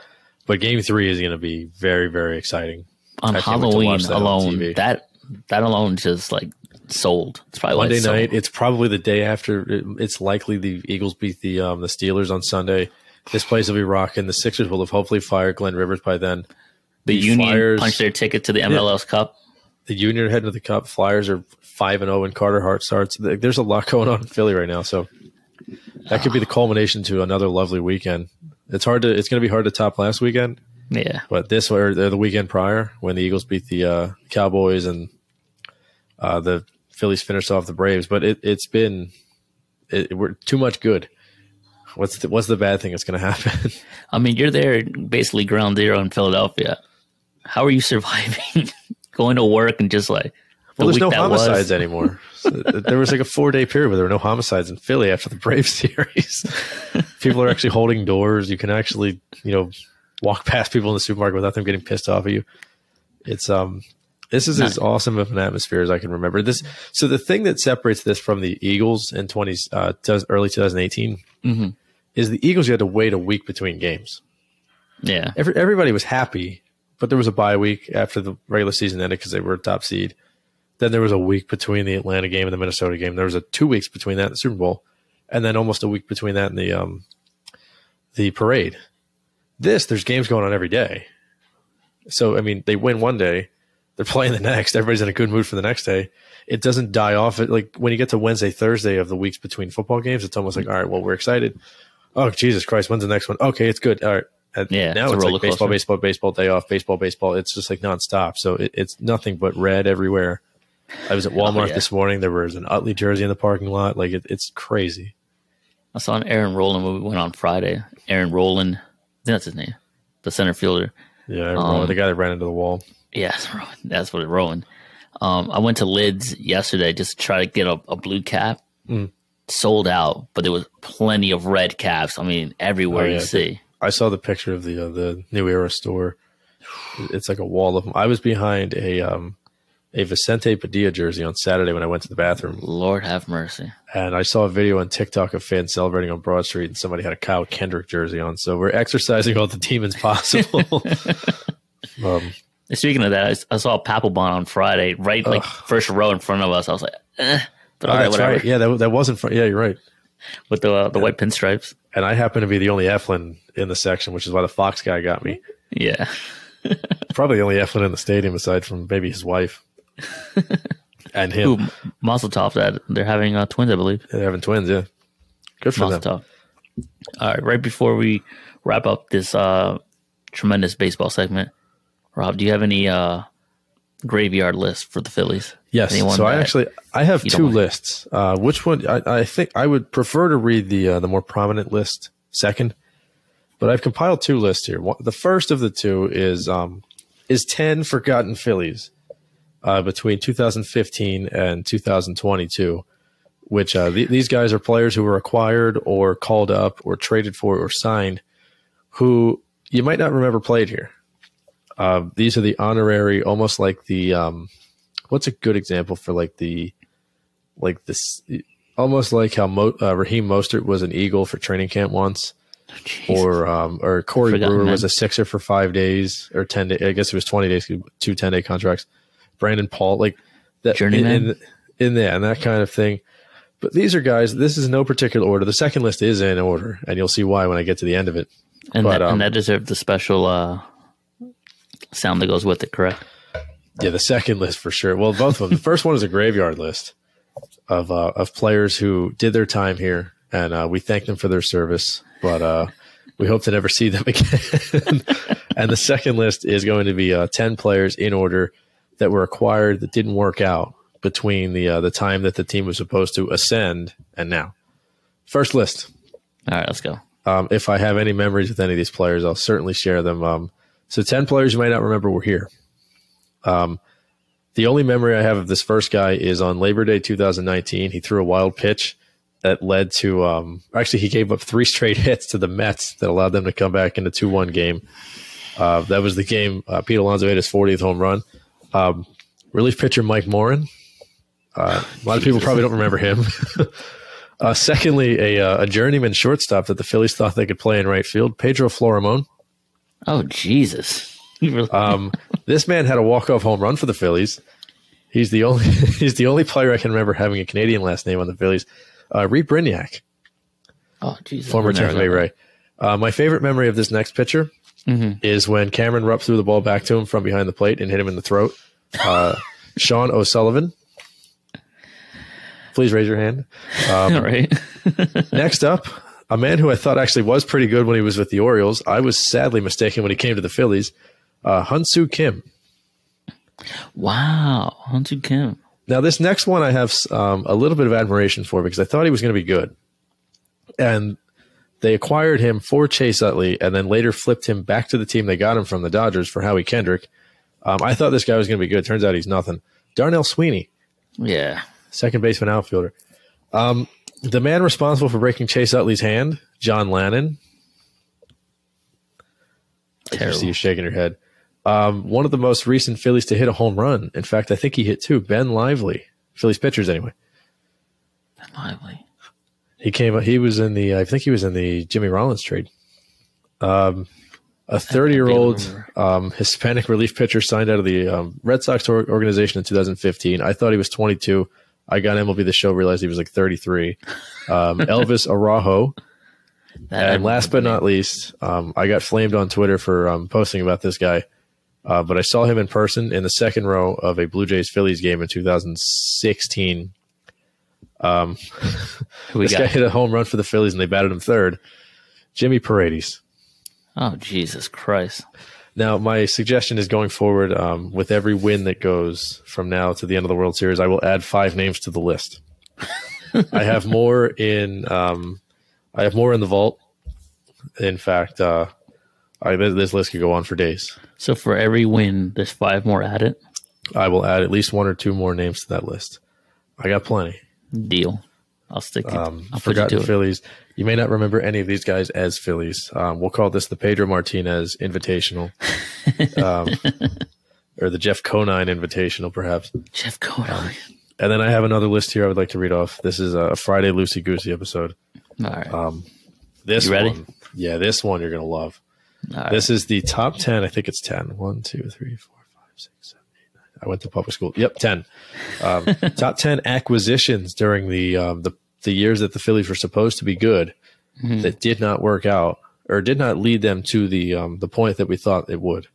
But game three is going to be very, very exciting. on I can't wait to Halloween that alone, TV. that that alone just like sold. It's probably Monday it's sold. night. It's probably the day after. it- It's likely the Eagles beat the um, the Steelers on Sunday. This place will be rocking. The Sixers will have hopefully fired Glenn Rivers by then. The, Union Flyers- punched their ticket to the MLS Cup. The Union are heading to the Cup. Flyers are five and zero, and Carter Hart starts. There's a lot going on in Philly right now, so that could be the culmination to another lovely weekend. It's hard to. It's going to be hard to top last weekend, Yeah, but this or the weekend prior when the Eagles beat the uh, Cowboys and uh, the Phillies finished off the Braves. But it, it's been it, we're too much good. What's the, what's the bad thing that's going to happen? I mean you're there basically ground zero in Philadelphia. How are you surviving? Going to work and just like the well, there's no homicides anymore. So there was like a four day period where there were no homicides in Philly after the Brave series. people are actually holding doors. You can actually you know walk past people in the supermarket without them getting pissed off at you. It's um this is as awesome of an atmosphere as I can remember. This so the thing that separates this from the Eagles in twenty uh, does early 2018 Mhm. is the Eagles. You had to wait a week between games. Yeah, Every, everybody was happy, but there was a bye week after the regular season ended because they were a top seed. Then there was a week between the Atlanta game and the Minnesota game. There was a two weeks between that and the Super Bowl, and then almost a week between that and the um the parade. This there's games going on every day. So I mean, they win one day, they're playing the next. Everybody's in a good mood for the next day. It doesn't die off. It like when you get to Wednesday, Thursday of the weeks between football games, it's almost like all right, well, we're excited. Oh Jesus Christ, when's the next one? Okay, it's good. All right. And Yeah, now it's it's, like baseball, baseball, baseball, day off, baseball, baseball. It's just like nonstop. So it, it's nothing but red everywhere. I was at Walmart Oh, yeah. this morning. There was an Utley jersey in the parking lot. Like it, it's crazy. I saw an Aaron Roland when we went on Friday. Aaron Roland, I think that's his name, the center fielder. Yeah, Um, the guy that ran into the wall. Yeah, that's what it Rowand. Um, I went to Lids yesterday just to try to get a, a blue cap. Mm. Sold out, but there was plenty of red caps. I mean, everywhere Oh, you see. I saw the picture of the uh, the New Era store. It's like a wall of them. I was behind a um a Vicente Padilla jersey on Saturday when I went to the bathroom, Lord have mercy. and I saw a video on TikTok of fans celebrating on Broad Street, and somebody had a Kyle Kendrick jersey on. So we're exercising all the demons possible. um, Speaking of that, I saw Papelbon on Friday, right like first row in front of us. I was like, eh, but all right, whatever. right. Yeah, that, that wasn't. Fun. Yeah, you're right. With the uh, the white pinstripes. And I happen to be the only Eflin in the section, which is why the Fox guy got me. Yeah, Probably the only Eflin in the stadium aside from maybe his wife. and him. Ooh, Mazel tov that they're having uh, twins, I believe. They're having twins, yeah. Good for them. All right, right before we wrap up this uh, tremendous baseball segment, Rob, do you have any uh, graveyard list for the Phillies? Yes. Anyone so I actually I have two lists. Uh, which one? I, I think I would prefer to read the uh, the more prominent list second, but I've compiled two lists here. One, the first of the two is um, is ten forgotten Phillies uh, between 2015 and 2022. Which uh, th- these guys are players who were acquired or called up or traded for or signed, who you might not remember played here. Uh, these are the honorary, almost like the um, what's a good example for like the like this almost like how Mo, uh, Raheem Mostert was an Eagle for training camp once, Jeez. or um, or Corey Brewer man. was a Sixer for five days or ten days. I guess it was twenty days, two 10 day contracts. Brandon Paul, like that, Journeyman? in, in there and that kind of thing. But these are guys. This is no particular order. The second list is in order, and you'll see why when I get to the end of it. and, but, that, um, and that deserved the special uh, sound that goes with it, correct? Yeah, the second list for sure. Well, both of them. The first one is a graveyard list of uh, of players who did their time here, and uh, we thank them for their service, but uh, we hope to never see them again. and the second list is going to be uh, ten players in order that were acquired that didn't work out between the uh, the time that the team was supposed to ascend and now. First list. All right, let's go. Um, if I have any memories with any of these players, I'll certainly share them. Um, so, 10 players you might not remember were here. Um, the only memory I have of this first guy is on Labor Day 2019. He threw a wild pitch that led to, um, actually, he gave up three straight hits to the Mets that allowed them to come back in a 2 1 game. Uh, that was the game uh, Pete Alonso hit his 40th home run. Um, relief pitcher Mike Morin. Uh, a lot of people probably don't remember him. Uh, secondly, a, uh, a journeyman shortstop that the Phillies thought they could play in right field, Pedro Florimon. Oh Jesus! Um, this man had a walk off home run for the Phillies. He's the only he's the only player I can remember having a Canadian last name on the Phillies. Uh, Reid Brignac, oh Jesus! former Tampa Bay. Ray. Uh, my favorite memory of this next pitcher Mhm. is when Cameron Rupp threw the ball back to him from behind the plate and hit him in the throat. Uh, Sean O'Sullivan. Please raise your hand. Um, All right. Next up, a man who I thought actually was pretty good when he was with the Orioles. I was sadly mistaken when he came to the Phillies. Uh, Hyun Soo Kim. wow, Hunter Kim. Now, this next one I have um, a little bit of admiration for because I thought he was going to be good. And they acquired him for Chase Utley and then later flipped him back to the team they got him from the Dodgers for Howie Kendrick. Um, I thought this guy was going to be good. Turns out he's nothing. Darnell Sweeney, Yeah. second baseman outfielder. Um, the man responsible for breaking Chase Utley's hand, John Lannan. I Terrible. see you shaking your head. Um, one of the most recent Phillies to hit a home run. In fact, I think he hit two. Ben Lively, Phillies pitchers anyway. Ben Lively. He came. He was in the. I think he was in the Jimmy Rollins trade. Um, a 30 year old um, Hispanic relief pitcher signed out of the um, Red Sox or- organization in 2015. I thought he was 22. I got MLB the show, realized he was like 33. Um, Elvis Araujo. That And last but not least, um, I got flamed on Twitter for um, posting about this guy, uh, but I saw him in person in the second row of a Blue Jays Phillies game in 2016. We This guy got? hit a home run for the Phillies and they batted him third. Jimmy Paredes. Oh Jesus Christ! Now, my suggestion is going forward um, with every win that goes from now to the end of the World Series, I will add five names to the list. I have more in. Um, I have more in the vault. In fact, uh, I, this list could go on for days. So for every win, there's five more added. I will add at least one or two more names to that list. I got plenty. Deal. I'll stick it. Um, I'll put you forgotten to it. Phillies. You may not remember any of these guys as Phillies. Um, we'll call this the Pedro Martinez Invitational, um, or the Jeff Conine Invitational, perhaps. Jeff Cohen. And then I have another list here I would like to read off. This is a Friday loosey goosey episode. All right. Um, this You ready? one, yeah, this one you're gonna love. All right. This is the top ten. I think it's ten. One, two, three, four, five, six, seven. I went to public school. Yep, ten. Um, top ten acquisitions during the um, the the years that the Phillies were supposed to be good Mhm. that did not work out or did not lead them to the um, the point that we thought it would.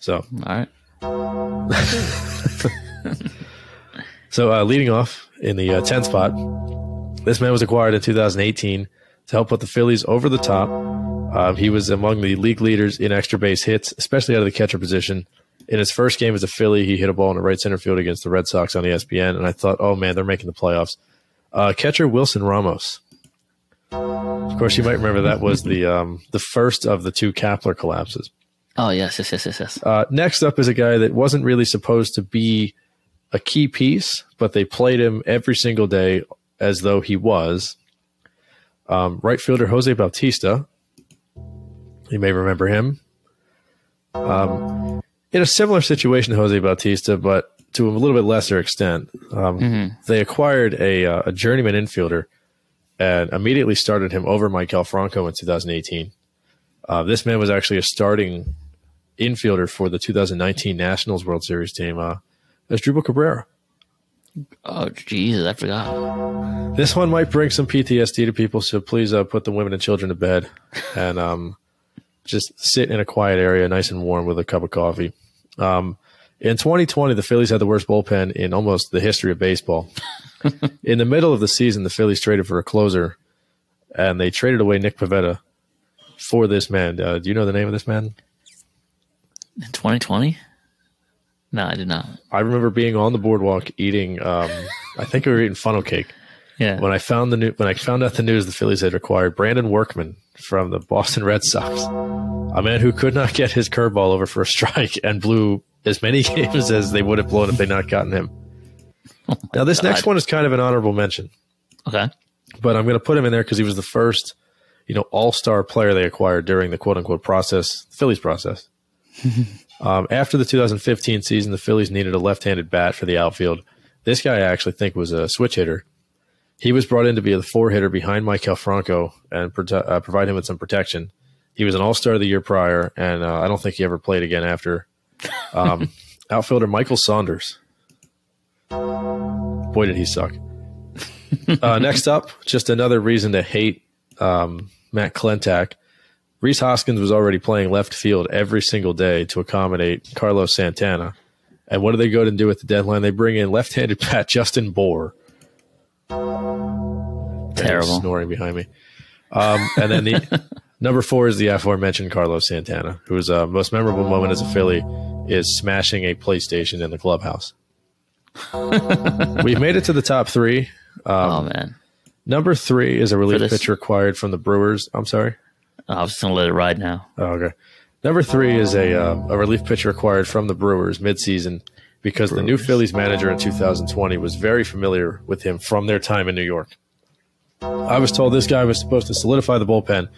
So All right. so uh, leading off in the uh, 10th spot, this man was acquired in 2018 to help put the Phillies over the top. Um, he was among the league leaders in extra base hits, especially out of the catcher position. In his first game as a Philly, he hit a ball in the right center field against the Red Sox on ESPN, and I thought, oh man, they're making the playoffs. Uh, catcher Wilson Ramos. Of course, you might remember that was the um, the first of the two Kapler collapses. Oh yes, yes, yes, yes, yes. Uh, next up is a guy that wasn't really supposed to be a key piece, but they played him every single day as though he was. Um, right fielder Jose Bautista. You may remember him. Um, in a similar situation to Jose Bautista, but to a little bit lesser extent. Um, They acquired a, uh, a journeyman infielder and immediately started him over Maikel Franco in 2018. Uh, this man was actually a starting infielder for the 2019 Nationals World Series team uh, Asdrubal Cabrera. Oh Jesus, I forgot. This one might bring some PTSD to people, so please uh, put the women and children to bed and um, just sit in a quiet area, nice and warm, with a cup of coffee. Um, in 2020, the Phillies had the worst bullpen in almost the history of baseball. in the middle of the season, the Phillies traded for a closer, and they traded away Nick Pivetta for this man. Uh, do you know the name of this man? In 2020? No, I did not. I remember being on the boardwalk eating. Um, I think we were eating funnel cake Yeah. when I found the new when I found out the news the Phillies had acquired Brandon Workman from the Boston Red Sox, a man who could not get his curveball over for a strike and blew as many games as they would have blown if they not gotten him. now this next one is kind of an honorable mention, okay. but I'm going to put him in there because he was the first, you know, All Star player they acquired during the quote unquote process, Phillies process. um, after the 2015 season, the Phillies needed a left-handed bat for the outfield. This guy I actually think was a switch hitter. He was brought in to be the four hitter behind Maikel Franco and prote- uh, provide him with some protection. He was an All Star the year prior, and uh, I don't think he ever played again after. Um, outfielder Michael Saunders. Boy, did he suck. uh, next up, just another reason to hate um, Matt Klentak. Rhys Hoskins was already playing left field every single day to accommodate Carlos Santana. And what do they go and do at the deadline? They bring in left-handed bat Justin Bour. Terrible. snoring behind me. Um, and then the number four is the aforementioned Carlos Santana, whose uh, most memorable moment as a Philly is smashing a PlayStation in the clubhouse. We've made it to the top three. oh man. Number three is a relief pitcher acquired from the Brewers. I'm sorry. I was just gonna let it ride now. Oh, okay. Number three is a uh, a relief pitcher acquired from the Brewers midseason because the new Phillies manager in 2020 was very familiar with him from their time in New York. I was told this guy was supposed to solidify the bullpen,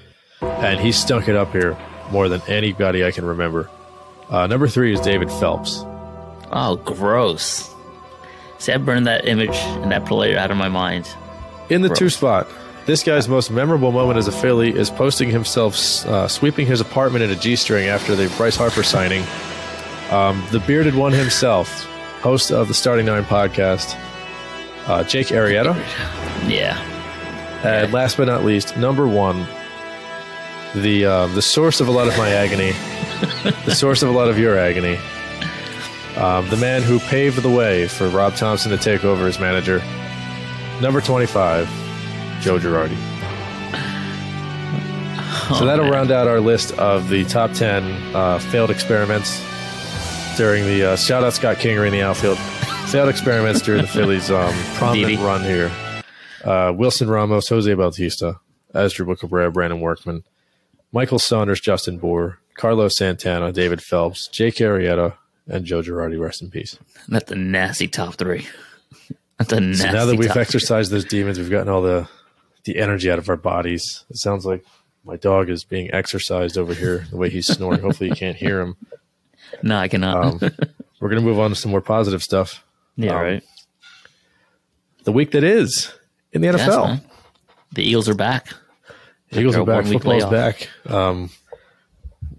and he stunk it up here more than anybody I can remember. Uh, number three is David Phelps. Oh, gross. See, I burned that image and that player out of my mind. In the two spot, this guy's most memorable moment as a Philly is posting himself uh, sweeping his apartment in a G string after the Bryce Harper signing. Um, the bearded one himself, host of the Starting Nine podcast, uh, Jake Arrieta. Yeah. And last but not least, number one, the uh, the source of a lot of my agony, the source of a lot of your agony, um, the man who paved the way for Rob Thomson to take over as manager, number twenty-five, Joe Girardi. So that'll round out our list of the top 10 uh, failed experiments during the uh, shout out Scott Kingery in the outfield. failed experiments during the Phillies' um, prominent Didi. run here. Uh, Wilson Ramos, Jose Bautista, Asdrubal Cabrera, Brandon Workman, Michael Saunders, Justin Bour, Carlos Santana, David Phelps, Jake Arrieta, and Joe Girardi. Rest in peace. That's a nasty top three. That's a nasty So now that we've top three. exercised those demons, we've gotten all the the energy out of our bodies. It sounds like my dog is being exercised over here. The way he's snoring. Hopefully, you can't hear him. No, I cannot. Um, we're gonna move on to some more positive stuff. yeah, um, right. The week that is in the Yes, NFL. man. The Eagles are back. The Eagles are back. one-week Football's layoff. back. Um,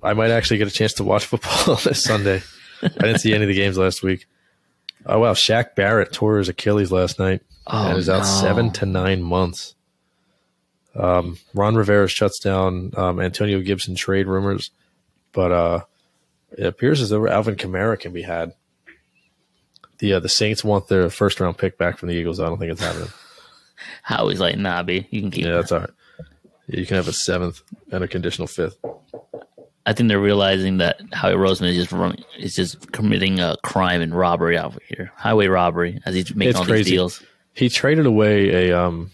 I might actually get a chance to watch football this Sunday. I didn't see any of the games last week. Oh wow, Shaq Barrett tore his Achilles last night Oh, and is out no. seven to nine months. Um, Ron Rivera shuts down um, Antonio Gibson trade rumors, but uh, it appears as though Alvin Kamara can be had. the uh, the Saints want their first round pick back from the Eagles. I don't think it's happening. Howie's like, nah, B, you can keep Yeah, that's all right. You can have a seventh and a conditional fifth. I think they're realizing that Howie Roseman is just running, is just committing a crime and robbery out here, highway robbery, as he's making It's all crazy. these deals. He traded away a um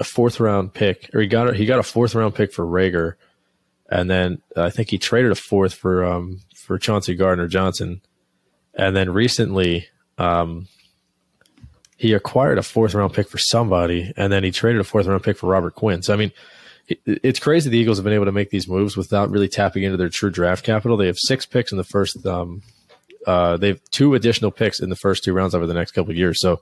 a fourth round pick, or he got a, he got a fourth round pick for Reagor, and then I think he traded a fourth for um for Chauncey Gardner Johnson, and then recently um he acquired a fourth round pick for somebody, and then he traded a fourth round pick for Robert Quinn. So I mean. It's crazy the Eagles have been able to make these moves without really tapping into their true draft capital. They have six picks in the first. Um, uh, they have two additional picks in the first two rounds over the next couple of years. So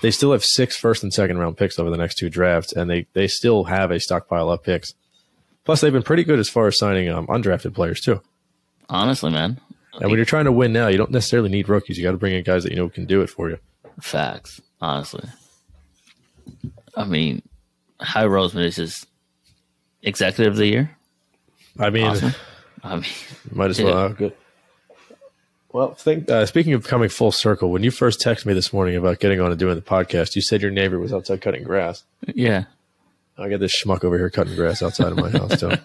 they still have six first and second round picks over the next two drafts, and they they still have a stockpile of picks. Plus, they've been pretty good as far as signing um, undrafted players too. Honestly, man, And when you're trying to win now, you don't necessarily need rookies. You got to bring in guys that you know can do it for you. Facts. Honestly, I mean, Howie Roseman is just executive of the year. I mean, Awesome. I mean, might as well. Yeah. good. Well, think uh, speaking of coming full circle, when you first texted me this morning about getting on and doing the podcast, you said your neighbor was outside cutting grass. yeah. I got this schmuck over here cutting grass outside of my house too.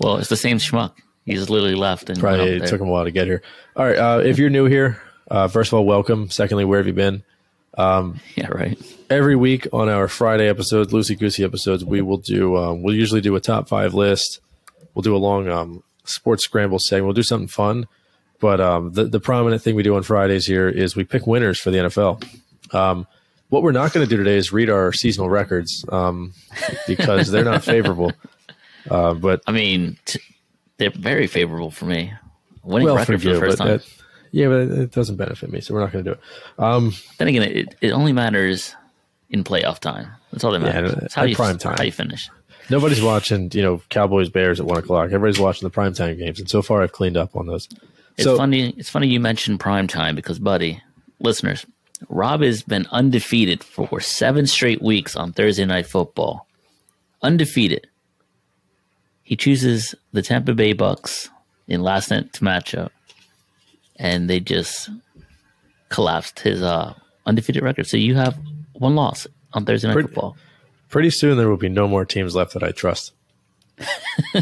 Well, it's the same schmuck. He's literally left and Probably it took him a while to get here. All right, uh, if you're new here, uh, first of all, welcome. Secondly, where have you been? Yeah, right. every week on our Friday episodes, loosey goosey episodes, we will do. Um, we'll usually do a top five list. We'll do a long um, sports scramble segment. We'll do something fun. But um, the the prominent thing we do on Fridays here is we pick winners for the NFL. Um, what we're not going to do today is read our seasonal records um, because they're not favorable. Uh, but I mean, t- they're very favorable for me. Winning well, for record for, you, the first time. that, yeah, but it doesn't benefit me, so we're not going to do it. Um, then again, it, it only matters in playoff time. That's all that matters. at it's how you prime time. How you finish. Nobody's watching, you know, Cowboys Bears at one o'clock. Everybody's watching the primetime games, and so far I've cleaned up on those. It's so funny. It's funny you mentioned prime time because, buddy, listeners, Rob has been undefeated for seven straight weeks on Thursday Night Football. Undefeated. He chooses the Tampa Bay Bucks in last night's to match up, and they just collapsed his uh, undefeated record. So you have one loss on Thursday Night Pretty- Football. pretty soon there will be no more teams left that I trust.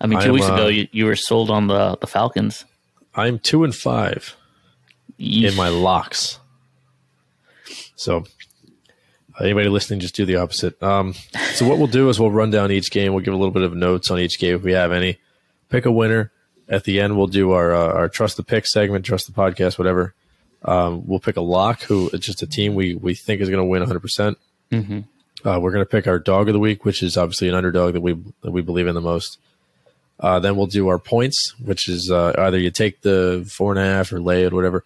I mean, 2 I'm, weeks uh, ago you, you were sold on the the Falcons. I'm two and five You, in my locks. So anybody listening, just do the opposite. Um, so what we'll do is we'll run down each game. We'll give a little bit of notes on each game if we have any. Pick a winner. At the end, we'll do our uh, our trust the pick segment, trust the podcast, whatever. Um, we'll pick a lock who just a team we we think is going to win 100. percent Mhm. Uh, we're going to pick our dog of the week, which is obviously an underdog that we that we believe in the most. Uh, then we'll do our points, which is uh, either you take the four and a half or lay it, whatever.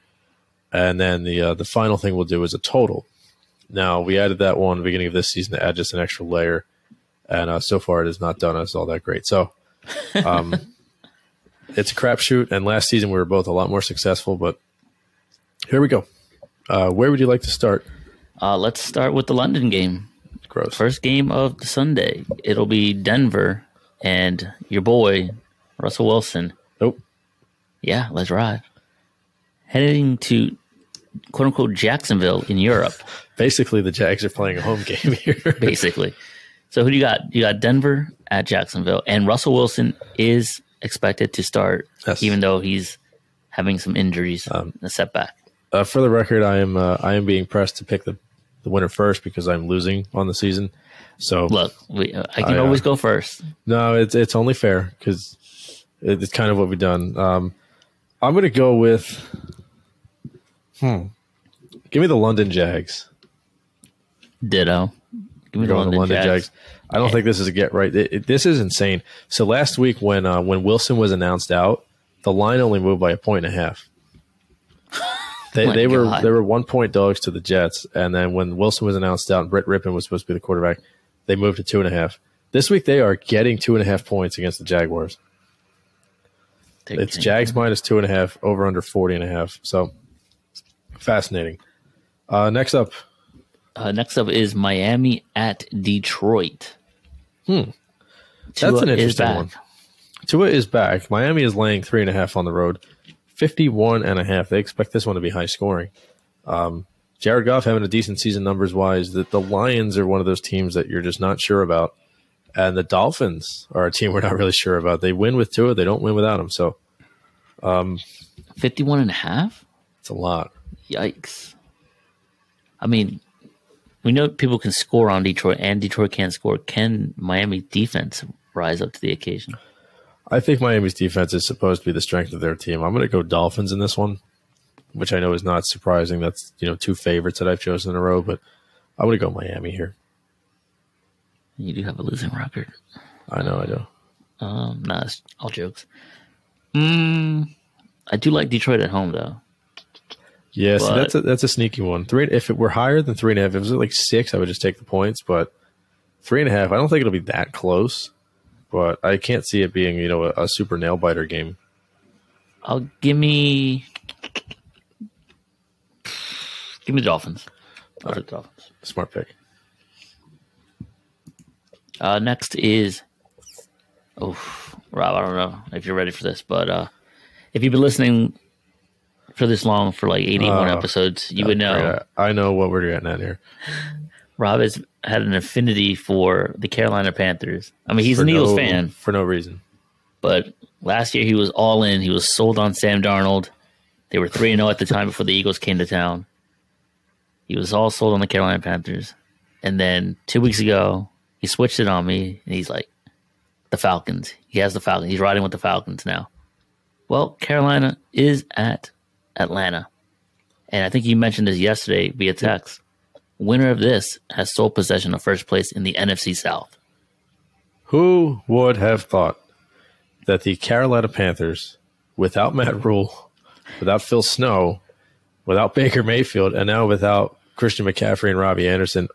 And then the uh, the final thing we'll do is a total. Now we added that one at the beginning of this season to add just an extra layer, and uh, so far it has not done us all that great. So, um, it's a crapshoot. And last season we were both a lot more successful, but here we go. Uh, where would you like to start? Uh, let's start with the London game. Gross. First game of the Sunday. It'll be Denver and your boy Russell Wilson. Nope. Yeah, let's ride. Heading to quote unquote Jacksonville in Europe, Basically, the Jags are playing a home game here. basically. So who do you got? You got Denver at Jacksonville, and Russell Wilson is expected to start, Yes. even though he's having some injuries, a setback. uh, for the record, I am uh, I am being pressed to pick the, the winner first because I'm losing on the season. So Look, we, uh, I can I, uh, always go first. no, it's it's only fair because it's kind of what we've done. Um, I'm going to go with hmm. Give me the London Jags. Ditto. Give me the London, the London Jags. Jags. I don't think this is a get right. It- it- this is insane. So last week when uh, when Wilson was announced out, the line only moved by a point and a half. They, they were they were one point dogs to the Jets, and then when Wilson was announced out, and Brett Rypien was supposed to be the quarterback. They moved to two and a half. This week they are getting two and a half points against the Jaguars. Take- It's Jags minus two and a half, over under 40 and a half. So fascinating. Uh, next up, Uh, next up is Miami at Detroit. Hmm. Tua That's an interesting one. Tua is back. Miami is laying three and a half on the road. 51 and a half. They expect this one to be high scoring. Um, Jared Goff having a decent season numbers wise. That the Lions are one of those teams that you're just not sure about, and the Dolphins are a team we're not really sure about. They win with Tua, they don't win without him. So um, 51 and a half? it's a lot. Yikes. I mean, we know people can score on Detroit and Detroit can't score. Can Miami defense rise up to the occasion? I think Miami's defense is supposed to be the strength of their team. I'm going to go Dolphins in this one, which I know is not surprising. That's you know two favorites that I've chosen in a row, but I'm going to go Miami here. You do have a losing record. I know I do. Um, nah, it's all jokes. Mm, I do like Detroit at home though. Yeah, so that's a, that's a sneaky one. Three. If it were higher than three and a half, if it was like six, I would just take the points. But three and a half, I don't think it'll be that close. But I can't see it being you know a, a super nail biter game. I'll give me give me the Dolphins. Take the Dolphins. Smart pick. Uh, next is oh Rob. I don't know if you're ready for this, but uh, if you've been listening for this long for like 81 Uh, episodes, you would know I know what we're getting at here. Rob has had an affinity for the Carolina Panthers. I mean, he's For an Eagles no- fan, for no reason. but last year he was all in. He was sold on Sam Darnold. They were 3 0 at the time before the Eagles came to town. He was all sold on the Carolina Panthers. And then two weeks ago, he switched it on me and he's like, the Falcons. He has the Falcons. He's riding with the Falcons now. Well, Carolina is at Atlanta. And I think you mentioned this yesterday via text. Winner of this has sole possession of first place in the NFC South. Who would have thought that the Carolina Panthers, without Matt Rhule, without Phil Snow, without Baker Mayfield, and now without Christian McCaffrey and Robbie Anderson,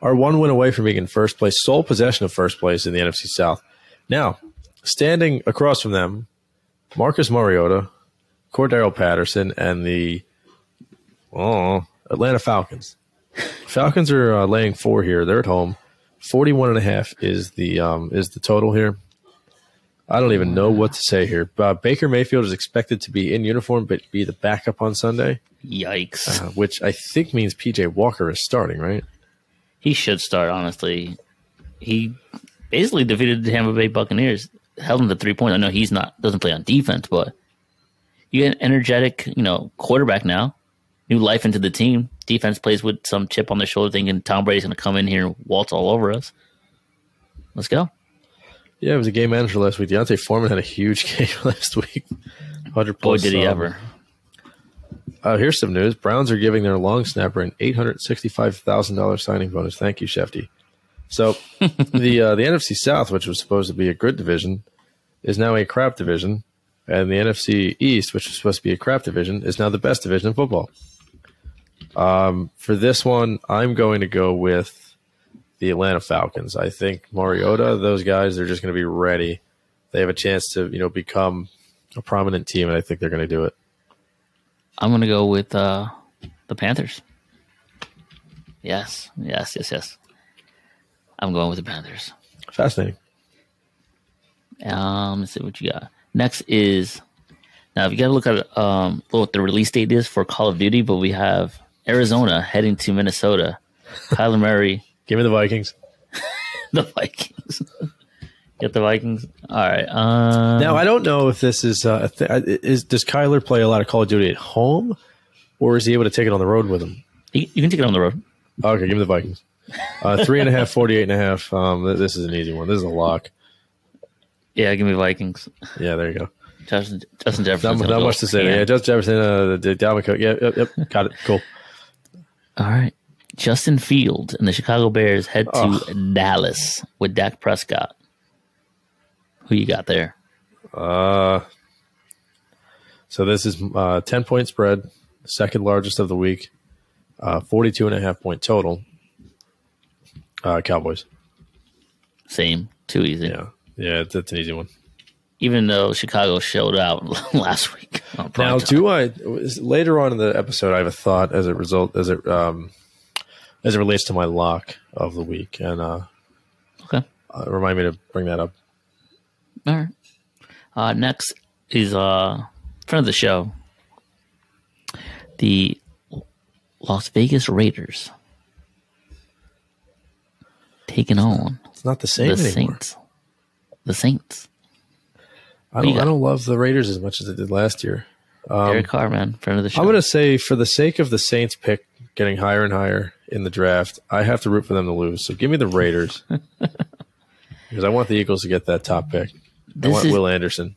are one win away from being in first place, sole possession of first place in the NFC South. Now, standing across from them, Marcus Mariota, Cordarrelle Patterson, and the oh, Atlanta Falcons. Falcons are uh, laying four here. They're at home. 41 and a half is the um, is the total here. I don't even know what to say here. Uh, Baker Mayfield is expected to be in uniform, but be the backup on Sunday, Yikes. uh, which I think means PJ Walker is starting, right? He should start, honestly. He basically defeated the Tampa Bay Buccaneers, held them to three points. I know he's not doesn't play on defense, but you get an energetic, you know, quarterback now. New life into the team. Defense plays with some chip on their shoulder, thinking Tom Brady's going to come in here and waltz all over us. Let's go. Yeah, it was a game manager last week. D'Onta Foreman had a huge game last week. 100 Boy, did he um, ever. Uh, here's some news. Browns are giving their long snapper an $865,000 signing bonus. Thank you, Schefty. So the uh, the NFC South, which was supposed to be a good division, is now a crap division, and the NFC East, which was supposed to be a crap division, is now the best division in football. Um, for this one, I'm going to go with the Atlanta Falcons. I think Mariota, those guys, they're just going to be ready. They have a chance to, you know, become a prominent team, and I think they're going to do it. I'm going to go with uh, the Panthers. Yes, yes, yes, yes. I'm going with the Panthers. Fascinating. Um, let's see what you got. Next is now if you got to look at um what the release date is for Call of Duty, but we have Arizona heading to Minnesota. Kyler Murray, Give me the Vikings. the Vikings. Get the Vikings. All right. Um, Now I don't know if this is uh, th- is does Kyler play a lot of Call of Duty at home, or is he able to take it on the road with him? you, you can take it on the road. Okay, give me the Vikings. Uh, three and a half, 48 and a half. Um, this is an easy one. This is a lock. Yeah, give me Vikings. Yeah, there you go. Justin, Justin Jefferson. Not, not much to say. Yeah, Justin Jefferson, uh, the Dalvin Cook. Yeah, yep, yep. Got it. Cool. All right. Justin Fields and the Chicago Bears head to Oh. Dallas with Dak Prescott. Who you got there? Uh, so this is uh, 10 point spread, second largest of the week, uh, 42 and a half point total. Uh, Cowboys. Same. Too easy. Yeah. Yeah, it's, it's an easy one. Even though Chicago showed out last week. Now, time. do I later on in the episode? I have a thought as it result as it um as it relates to my lock of the week, and uh, Okay. uh remind me to bring that up. All right. Uh, next is uh, friend of the show, the Las Vegas Raiders taking on It's not the same the anymore. Saints. The Saints. I don't, I don't love the Raiders as much as I did last year. Um, Derek Carr, man, friend of the show. I'm going to say, for the sake of the Saints pick getting higher and higher in the draft, I have to root for them to lose. So give me the Raiders because I want the Eagles to get that top pick. I want is- Will Anderson.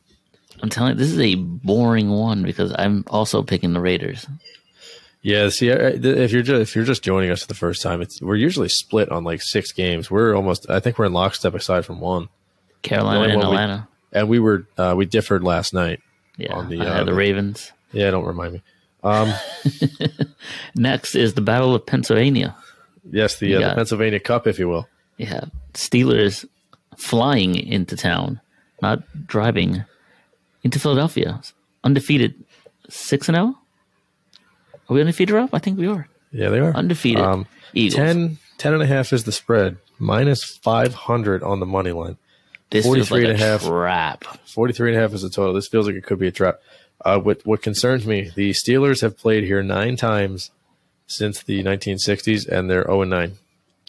I'm telling you, this is a boring one because I'm also picking the Raiders. Yeah, see, if you're just if you're just joining us for the first time, it's we're usually split on like six games. We're almost, I think we're in lockstep aside from one, Carolina and one we- Atlanta. and we were uh, we differed last night. Yeah, on the, uh, the Ravens. Yeah, don't remind me. Um, Next is the Battle of Pennsylvania. yes, the, uh, the Pennsylvania Cup, if you will. Yeah, Steelers flying into town, not driving into Philadelphia. Undefeated, six and zero. Are we undefeated, Rob? I think we are Yeah, they are undefeated. Um, Eagles. 10, 10 and a half is the spread, minus 500 on the money line. This feels 43 like and a half. trap. 43 and a half is the total. This feels like it could be a trap. Uh, what, what concerns me, the Steelers have played here nine times since the 1960s, and they're 0 and 9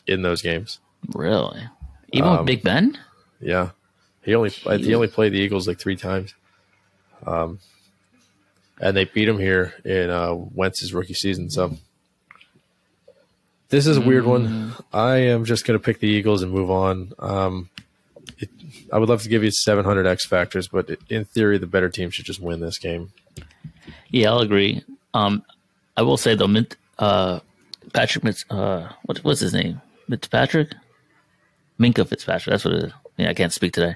in those games. Really, even Um, with Big Ben. Yeah, he only he only played the Eagles like three times, um, and they beat him here in uh, Wentz's rookie season. So this is a weird one. I am just going to pick the Eagles and move on. Um, it, I would love to give you 700 X factors, but in theory, the better team should just win this game. Yeah, I'll agree. Um, I will say though, Mint, uh, Patrick, Mitz, uh, what, what's his name? Fitzpatrick, Minkah Fitzpatrick. That's what it is. Yeah, I can't speak today.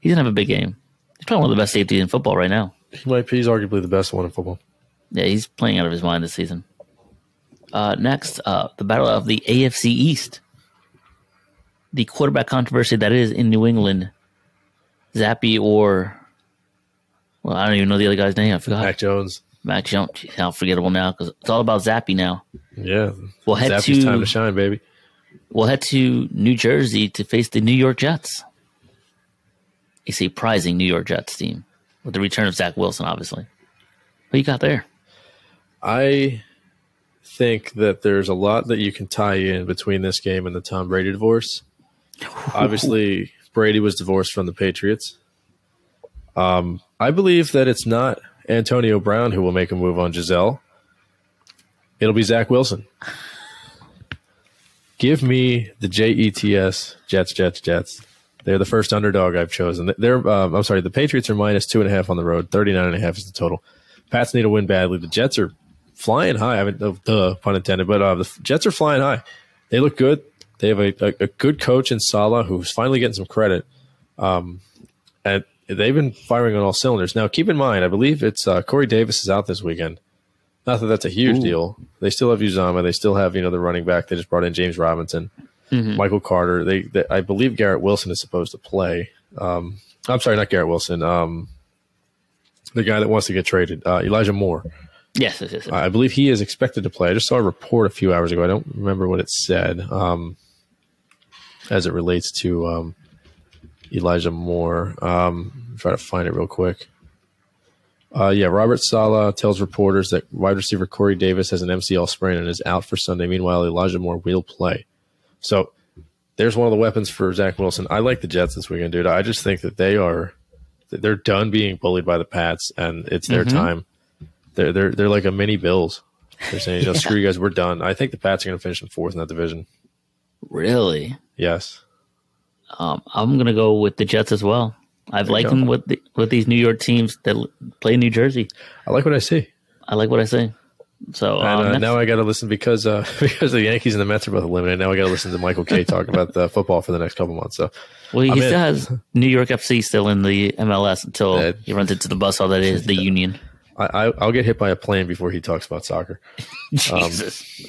He's gonna have a big game. He's probably one of the best safeties in football right now. He might he's arguably the best one in football. Yeah, he's playing out of his mind this season. Uh, next, uh, the battle of the AFC East. The quarterback controversy that is in New England. Zappe or, well, I don't even know the other guy's name. I forgot. Mac Jones. Mac Jones. How forgettable now because it's all about Zappe now. Yeah, We'll head Zappe's to time to shine, baby. we'll head to New Jersey to face the New York Jets. A surprising New York Jets team with the return of Zach Wilson, obviously. What you got there? I think that there's a lot that you can tie in between this game and the Tom Brady divorce. Obviously, Brady was divorced from the Patriots. Um, I believe that it's not Antonio Brown who will make a move on Gisele. It'll be Zach Wilson. Give me the Jets, Jets, Jets, Jets. They're the first underdog I've chosen. They're, um, I'm sorry, the Patriots are minus two and a half on the road. 39 and a half is the total. Pats need to win badly. The Jets are flying high. I mean, duh, pun intended, but uh, the Jets are flying high. They look good. They have a, a, a good coach in Saleh who's finally getting some credit. Um, and they've been firing on all cylinders. Now, keep in mind, I believe it's uh, Corey Davis is out this weekend. Not that that's a huge deal. They still have Uzomah. They still have you know the running back. They just brought in James Robinson, Michael Carter. They, they, I believe Garrett Wilson is supposed to play. Um, I'm sorry, not Garrett Wilson. Um, the guy that wants to get traded, uh, Elijah Moore. Yes, yes, yes. yes. I believe he is expected to play. I just saw a report a few hours ago. I don't remember what it said um, as it relates to um, Elijah Moore. Um, try to find it real quick. Uh, yeah, Robert Saleh tells reporters that wide receiver Corey Davis has an MCL sprain and is out for Sunday. Meanwhile, Elijah Moore will play. So there's one of the weapons for Zach Wilson. I like the Jets this weekend, dude. I just think that they are they're done being bullied by the Pats, and it's their time. They're they're they're like a mini Bills. They're saying, you know, screw you guys, we're done. I think the Pats are going to finish in fourth in that division. Really? Yes. Um, I'm gonna go with the Jets as well. I've liked them with the, with these New York teams that play in New Jersey. I like what I see. I like what I see. So And um, uh, now I got to listen because uh, because the Yankees and the Mets are both eliminated. Now I got to listen to Michael Kay talk about the football for the next couple months. So well, he I'm still in. has New York FC still in the MLS until Uh, he runs into the bus. All that is the Union. I, I I'll get hit by a plane before he talks about soccer. Jesus.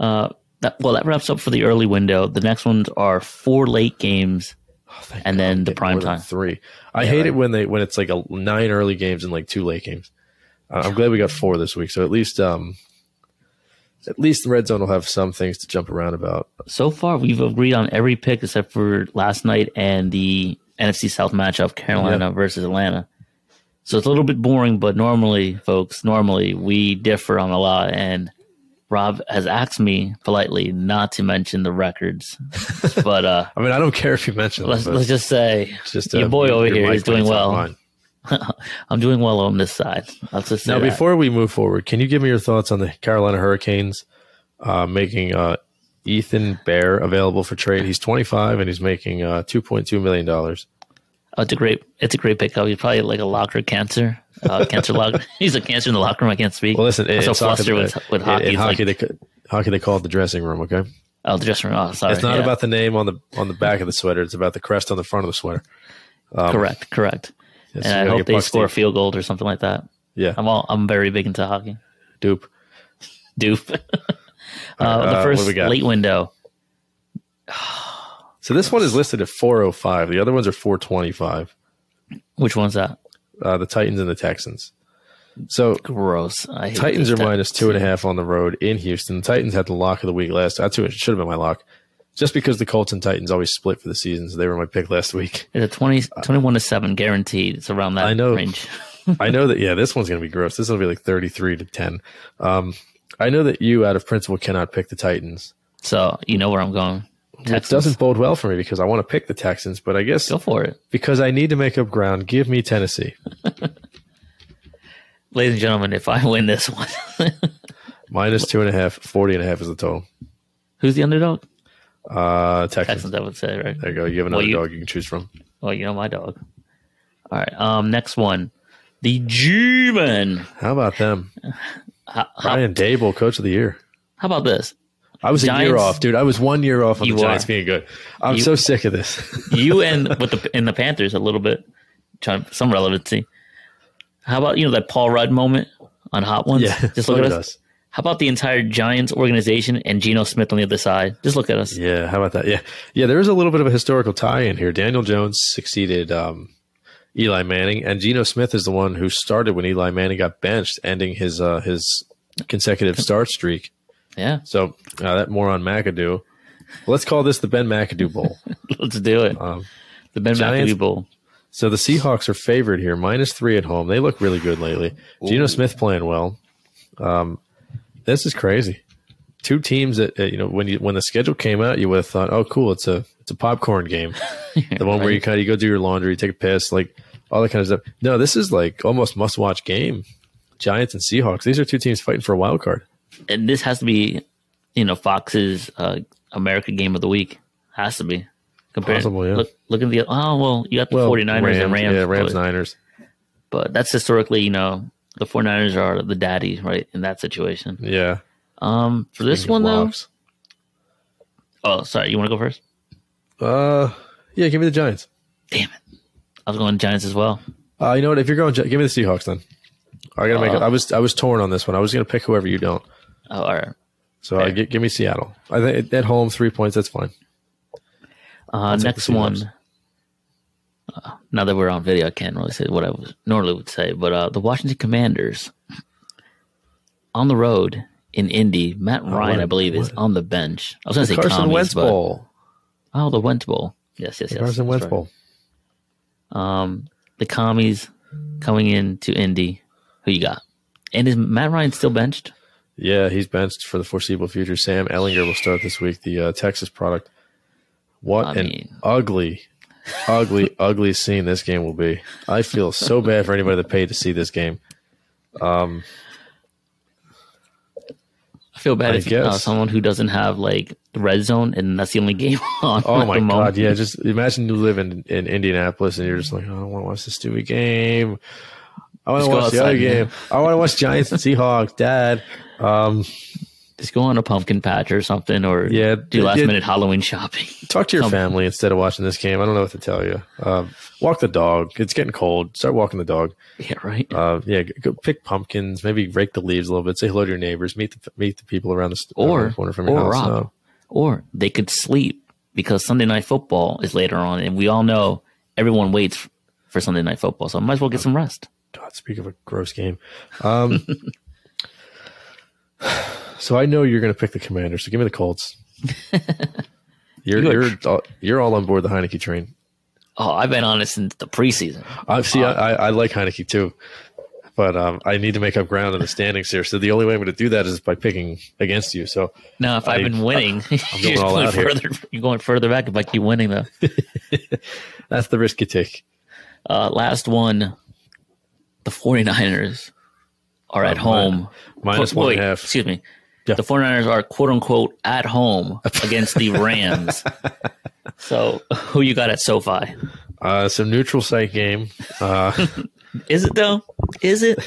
uh, that, well, that wraps up for the early window. The next ones are four late games. Thank And then the prime time. three. I hate it when they when it's like a nine early games and like two late games. Uh, I'm glad we got four this week. So at least um at least the red zone will have some things to jump around about. So far, we've agreed on every pick except for last night and the NFC South matchup, Carolina Yeah. versus Atlanta. So it's a little bit boring, but normally, folks, normally we differ on a lot. And Rob has asked me politely not to mention the records. but uh, I mean, I don't care if you mention let's, them. let's just say just your uh, boy over your here mic doing well. I'm doing well on this side. Let's just say Now, that. before we move forward, can you give me your thoughts on the Carolina Hurricanes uh, making uh, Ethan Bear available for trade? He's 25 and he's making uh, 2.2 million dollars. Oh, it's a great, it's a great pickup. He's probably like a locker cancer, uh, cancer locker. He's a cancer in the locker room. I can't speak. Well, listen, I'm so flustered with, with hockey. In, hockey, like, they, hockey, they call it the dressing room. Okay, oh, the dressing room. Oh, sorry. it's not yeah. about the name on the on the back of the sweater. It's about the crest on the front of the sweater. correct, correct. Yes, and I hope they score a field goal or something like that. Yeah, I'm all, I'm very big into hockey. dupe. Dupe. uh, uh, the first late window. So this one is listed at 405. The other ones are 425. Which one's that? Uh, the Titans and the Texans. So Gross. I hate Titans are minus two and a half on the road in Houston. The Titans had the lock of the week last. That's who it should have been my lock. Just because the Colts and Titans always split for the season, so they were my pick last week. It's a 20, 21 to 7 guaranteed. It's around that I know. range. I know that. Yeah, this one's going to be gross. This will be like thirty-three to ten. Um, I know that you, out of principle, cannot pick the Titans. So you know where I'm going. It doesn't bode well for me because I want to pick the Texans, but I guess Go for it. because I need to make up ground, give me Tennessee Ladies and gentlemen, if I win this one, minus two and a half. Forty and a half is the total. who's the underdog? Uh, Texans. Texans, I would say, right? There you go. You have another Well, you- dog you can choose from. Well, you know my dog. All right. Um, next one, the G-Men. How about them? How, how, Brian Daboll, coach of the year. how about this? I was a year off, dude. I was one year off on the Giants are. being good. I'm You- so sick of this. You and with the in the Panthers a little bit, trying some relevancy. How about you know that Paul Rudd moment on Hot Ones? yeah, just look at look us. How about the entire Giants organization and Geno Smith on the other side? Just look at us. Yeah, how about that? Yeah, yeah. There is a little bit of a historical tie in here. Daniel Jones succeeded um, Eli Manning, and Geno Smith is the one who started when Eli Manning got benched, ending his uh, his consecutive start streak. Yeah, So uh, that moron McAdoo. Let's call this the Ben McAdoo Bowl. let's do it. Um, the Ben Giants- McAdoo Bowl. so the Seahawks are favored here, minus three at home. They look really good lately. Geno Smith playing well. Um, this is crazy. Two teams that uh, you know when you when the schedule came out, you would have thought, oh, cool, it's a it's a popcorn game. the one where you kind of you go do your laundry, you take a piss, like all that kind of stuff. No, this is like almost must watch game. Giants and Seahawks. These are two teams fighting for a wild card. And this has to be, you know, Fox's uh, America game of the week. Has to be. Compared, Possible, yeah. Look, look at the oh well, you got the 49ers and Rams. yeah, Rams, but, Niners. but that's historically, you know, the 49ers are the daddy, right, in that situation. Yeah, Um, for this one though, oh sorry, you want to go first? Uh, yeah, give me the Giants. Damn it, I was going Giants as well. Uh, you know what? If you're going, give me the Seahawks then. I gotta make. Uh, it. I was I was torn on this one. I was gonna pick whoever you don't. Oh, all right. So uh, Fair. gi- give me Seattle. I think at home three points. That's fine. Uh, next one. Uh, now that we're on video, I can't really say what I was normally would say, but uh, the Washington Commanders on the road in Indy. Matt Ryan, what a- I believe, is on the bench. I was going to say Carson commies, Wentz but Bowl. oh, the Wentz Bowl. Yes, yes, yes. Carson Wentz right. Bowl. Um, the commies coming into Indy. Who you got? And is Matt Ryan still benched? Yeah, he's benched for the foreseeable future. Sam Ehlinger will start this week. The uh, Texas product. What I an mean- ugly, ugly, ugly scene this game will be. I feel so bad for anybody that paid to see this game. Um, I feel bad I if uh, guess. someone who doesn't have like the red zone and that's the only game on. Oh my god! Yeah, just imagine you live in, in Indianapolis and you're just like, oh, I don't want to watch this stupid game. I want to watch the other game. I want to watch Giants and Seahawks, Dad. Um, Just go on a pumpkin patch or something, or Yeah, do last yeah. minute Halloween shopping. talk to your family instead of watching this game. I don't know what to tell you. Uh, walk the dog. It's getting cold. Start walking the dog. yeah, right. Uh, yeah, go- go pick pumpkins. Maybe rake the leaves a little bit. Say hello to your neighbors. Meet the meet the people around the Or- around the corner from your or house. Rob. No. or they could sleep because Sunday night football is later on, and we all know everyone waits for Sunday night football, so I might as well get some rest. God, speak of a gross game. Um, so I know you're going to pick the Commanders. So give me the Colts. You're You are you're all, you're all on board the Heinicke train. Oh, I've been on it since the preseason. I see. I, I like Heinicke too, but um, I need to make up ground in the standings here. So the only way I'm going to do that is by picking against you. So No, if I, I- have been winning, I'm you're, going all out here. further, you're going further back if I keep winning, though. that's the risk you take. Uh, last one, the 49ers are at Oh, home. Minus one wait, half. Excuse me. Yeah. The 49ers are quote unquote at home against the Rams. so who you got at SoFi? Uh, some neutral site game. Uh, Is it though? Is it?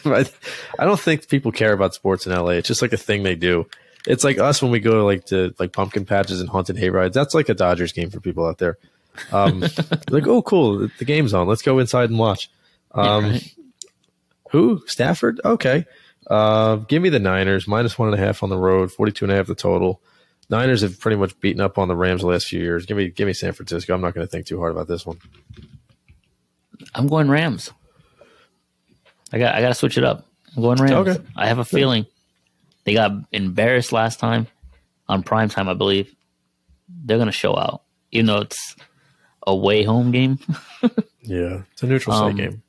I, don't think people care about sports in LA. It's just like a thing they do. It's like us when we go to like to like pumpkin patches and haunted hayrides. That's like a Dodgers game for people out there. Um, like, oh, cool, the game's on. Let's go inside and watch. Um, right. Who? Stafford? Okay. Uh, give me the Niners minus one and a half on the road, 42 and a half the total. Niners have pretty much beaten up on the Rams the last few years. Give me, give me San Francisco. I'm not going to think too hard about this one. I'm going Rams. I got I got to switch it up. I'm going Rams. Okay. I have a feeling they got embarrassed last time on prime time. I believe they're going to show out, even though it's a way home game. Yeah, it's a neutral Um, site game.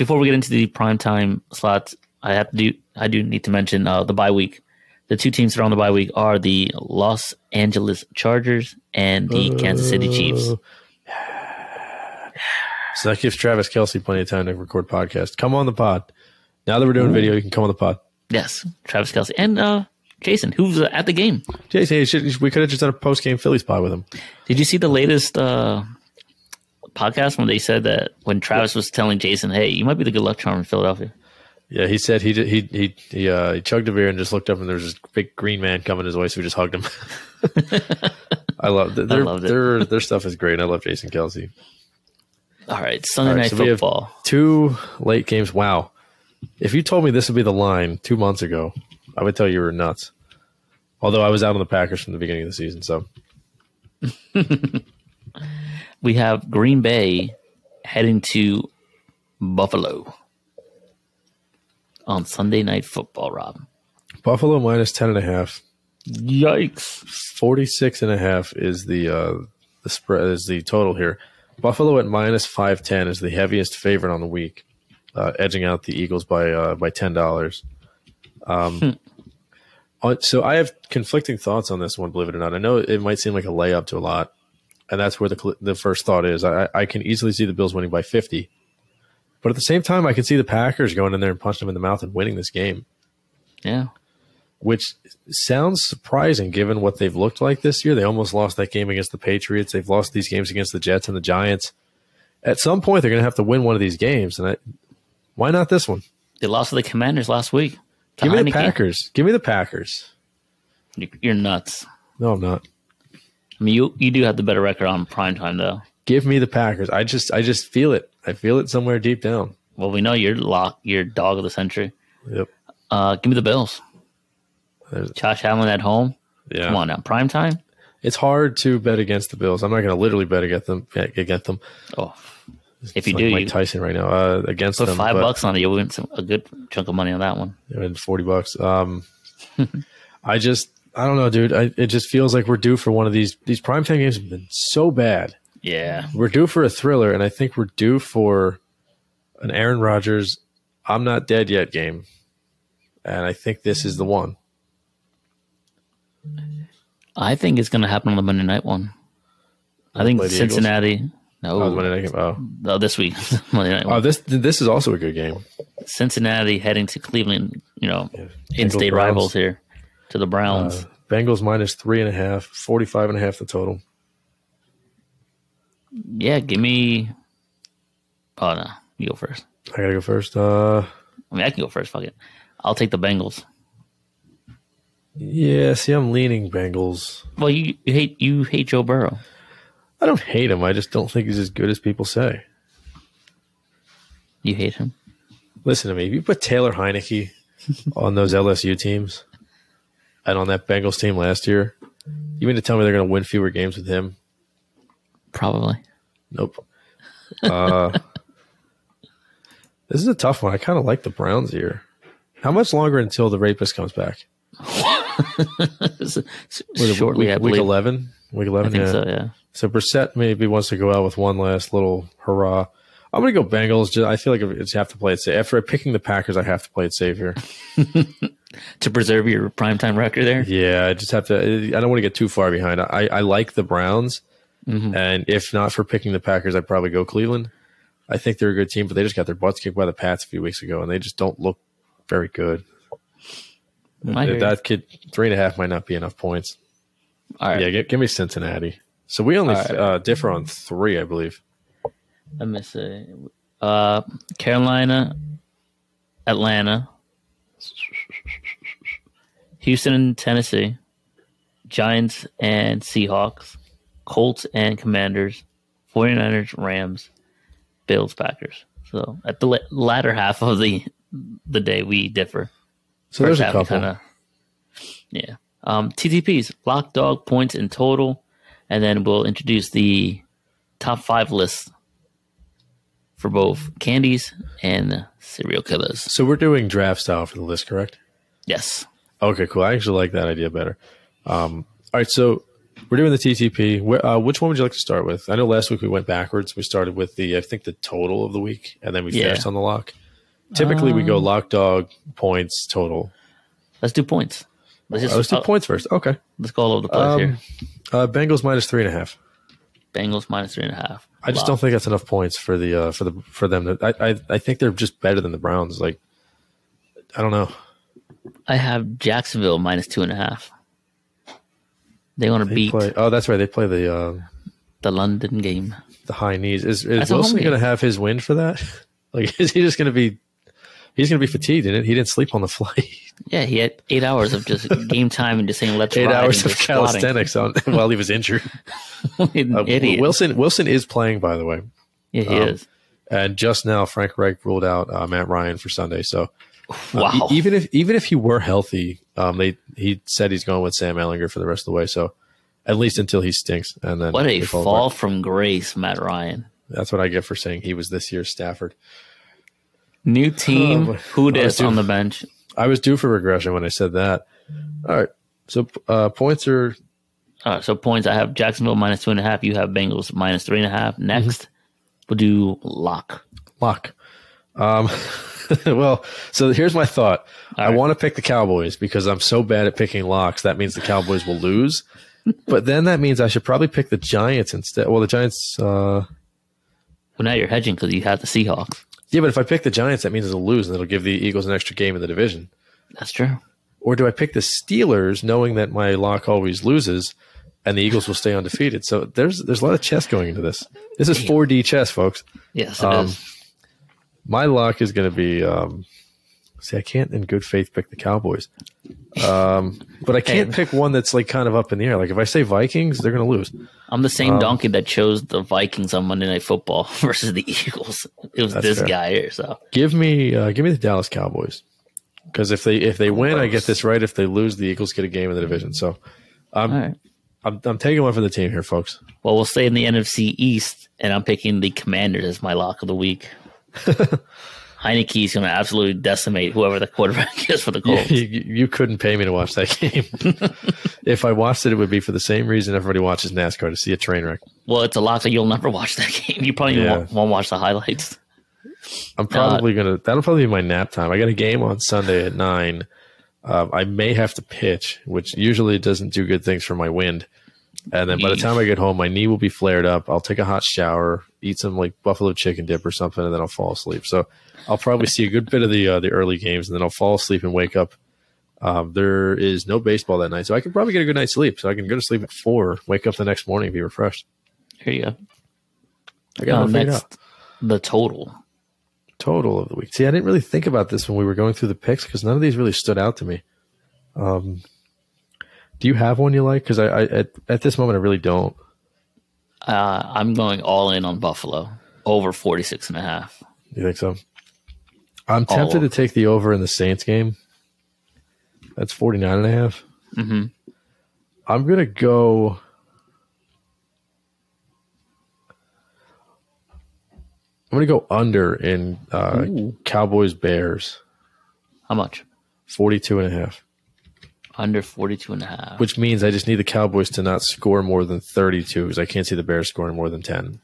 Before we get into the prime time slots, I have to do I do need to mention uh, the bye week. The two teams that are on the bye week are the Los Angeles Chargers and the Kansas City Chiefs. Uh, So that gives Travis Kelce plenty of time to record podcast. Come on the pod. Now that we're doing video, you can come on the pod. Yes, Travis Kelce and uh, Jason, who's uh, at the game. Jason, hey, should, we could have just done a post game Phillies pod with him. Did you see the latest uh, podcast when they said that when Travis was telling Jason, "Hey, you might be the good luck charm in Philadelphia"? Yeah, he said he did, he he he uh, he chugged a beer and just looked up and there was this big green man coming his way, so we just hugged him. I love their, it. their their stuff is great. I love Jason Kelce. All right, Sunday All right, night so football. Two late games. Wow. If you told me this would be the line two months ago, I would tell you you were nuts. Although I was out on the Packers from the beginning of the season, so We have Green Bay heading to Buffalo on Sunday night football. Rob, Buffalo minus ten and a half. yikes! 46 and a half is the uh the spread is the total here. Buffalo at minus 510 is the heaviest favorite on the week, uh, edging out the Eagles by uh, by $10. Um uh, so I have conflicting thoughts on this one, believe it or not. I know it might seem like a layup to a lot, and that's where the the first thought is. I, I can easily see the Bills winning by 50. But at the same time, I can see the Packers going in there and punching them in the mouth and winning this game Yeah, which sounds surprising given what they've looked like this year. They almost lost that game against the Patriots. They've lost these games against the Jets and the Giants. At some point, they're going to have to win one of these games, and I, why not this one? they lost to the Commanders last week. Give me the Packers. Give me the Packers. You're nuts. No, I'm not. I mean, you you do have the better record on prime time though. Give me the Packers. I just, I just feel it. I feel it somewhere deep down. Well, we know you're lock, you're dog of the century. Yep. Uh, give me the Bills. There's- Josh Allen at home. Yeah. Come on now, prime time. It's hard to bet against the Bills. I'm not going to literally bet against them. Against them. Oh, if you like do, Mike you Tyson right now uh, against put them. five bucks on it. You'll win some, a good chunk of money on that one. and 40 bucks. Um, I just, I don't know, dude. I, it just feels like we're due for one of these. These primetime games have been so bad. Yeah, We're due for a thriller, and I think we're due for an Aaron Rodgers, I'm not dead yet game. And I think this is the one. I think it's going to happen on the Monday night one. I think Cincinnati. Oh, No, Monday night game. Oh. no, this week Monday night. oh, One. this this is also a good game. Cincinnati heading to Cleveland. You know, in-state rivals here to the Browns. Uh, Bengals minus three and a half, 45 and a half the total. yeah, give me. Oh no, you go first. I gotta go first. Uh, I mean, I can go first. Fuck it. I'll take the Bengals. yeah, see, I'm leaning Bengals. Well, you, you hate you hate Joe Burrow. I don't hate him. I just don't think he's as good as people say. You hate him. Listen to me. If you put Taylor Heinicke on those LSU teams and on that Bengals team last year, you mean to tell me they're going to win fewer games with him? Probably. Nope. Uh, this is a tough one. I kind of like the Browns here. How much longer until the rapist comes back? Shortly, week, week 11? Week I 11? think yeah. so. Yeah. So Brissett maybe wants to go out with one last little hurrah. I'm going to go Bengals. Just, I feel like it's have to play it safe. After picking the Packers, I have to play it safe here. to preserve your primetime record there. Yeah, I just have to. I don't want to get too far behind. I, I like the Browns, Mhm. and if not for picking the Packers, I'd probably go Cleveland. I think they're a good team, but they just got their butts kicked by the Pats a few weeks ago, and they just don't look very good. I hear you. that kid three and a half might not be enough points. All right. Yeah, give, give me Cincinnati. So we only right. uh, differ on three, I believe. Let me see. Uh, Carolina, Atlanta, Houston and Tennessee, Giants and Seahawks, Colts and Commanders, 49ers, Rams, Bills, Packers. So at the la- latter half of the the day, we differ. So there's a couple. kinda- yeah. Um, TTPs, lock dog points in total, and then we'll introduce the top five list for both candies and serial killers. So we're doing draft style for the list, correct? Yes. Okay, cool. I actually like that idea better. Um, all right, so we're doing the TTP. Wh- Uh, which one would you like to start with? I know last week we went backwards. We started with the, I think, the total of the week, and then we Yeah. finished on the lock. Typically, we go Um, lock dog points total. Let's do points. Let's just Uh, let's do uh, points first. Okay. let's go all over the place Um, here. Uh, Bengals minus three and a half. Bengals minus three and a half. I just don't think that's enough points for the uh, for the for them. To, I, I I think they're just better than the Browns. Like, I don't know. I have Jacksonville minus two and a half. They want to beat play. Oh, that's right. They play the uh, the London game. the high knees. Is, is That's Wilson going to have his win for that? like, is he just going to be? He's going to be fatigued. Didn't he didn't sleep on the flight. Yeah, he had eight hours of just game time and just saying let's Eight hours of calisthenics on while he was injured. Uh, idiot. Wilson Wilson is playing, by the way. yeah, he um, is. And just now, Frank Reich ruled out uh, Matt Ryan for Sunday. So uh, Wow. e- even if even if he were healthy, um, they he said he's going with Sam Ehlinger for the rest of the way. So at least until he stinks, and then what a fall fall from grace, Matt Ryan. That's what I get for saying he was this year's Stafford. New team. Oh, Who dis on the bench? I was due for regression when I said that. All right, so uh, points are All right, so points. I have Jacksonville minus two and a half. You have Bengals minus three and a half. Next, Mm-hmm. we'll do lock. Lock. Um, well, so here's my thought. I right. want to pick the Cowboys because I'm so bad at picking locks. That means the Cowboys will lose. but then that means I should probably pick the Giants instead. Well, the Giants. Uh, Well, now you're hedging because you have the Seahawks. Yeah, but if I pick the Giants, that means it'll lose and it'll give the Eagles an extra game in the division. That's true. Or do I pick the Steelers, knowing that my lock always loses, and the Eagles will stay undefeated? So there's there's a lot of chess going into this. This is 4D chess, folks. Yes, it is. Um, My lock is going to be. Um, see, I can't in good faith pick the Cowboys, um, but I can't pick one that's like kind of up in the air. Like if I say Vikings, they're going to lose. I'm the same um, donkey that chose the Vikings on Monday Night Football versus the Eagles. It was this fair. guy here. So Give me uh, give me the Dallas Cowboys because if they if they win, I get this right. If they lose, the Eagles get a game in the division. So I'm right. I'm, I'm taking one for the team here, folks. Well, we'll stay in the NFC East, and I'm picking the Commanders as my lock of the week. Heinicke's going to absolutely decimate whoever the quarterback is for the Colts. you, you couldn't pay me to watch that game. if I watched it, it would be for the same reason everybody watches NASCAR to see a train wreck. Well, it's a lot so you'll never watch that game. You probably Yeah. won't, won't watch the highlights. I'm probably gonna. That'll probably be my nap time. I got a game on Sunday at nine. Um, I may have to pitch, which usually doesn't do good things for my wind. And then by the time I get home, my knee will be flared up. I'll take a hot shower, eat some like buffalo chicken dip or something, and then I'll fall asleep. So I'll probably see a good bit of the uh, the early games, and then I'll fall asleep and wake up. Um, there is no baseball that night, so I can probably get a good night's sleep. So I can go to sleep at four, wake up the next morning, and be refreshed. Here you go. I got Uh, it figured next, out. the total. total of the week. See, I didn't really think about this when we were going through the picks because none of these really stood out to me. Um, do you have one you like? Because I, I at, at this moment I really don't. Uh, I'm going all in on Buffalo over 46 and a half. You think so? I'm tempted to take the over in the Saints game. That's 49 and a half. Mm-hmm. I'm going to go. I'm going to go under in uh, Cowboys Bears, How much? 42 and a half. Under 42 and a half. which means I just need the Cowboys to not score more than 32 because I can't see the Bears scoring more than 10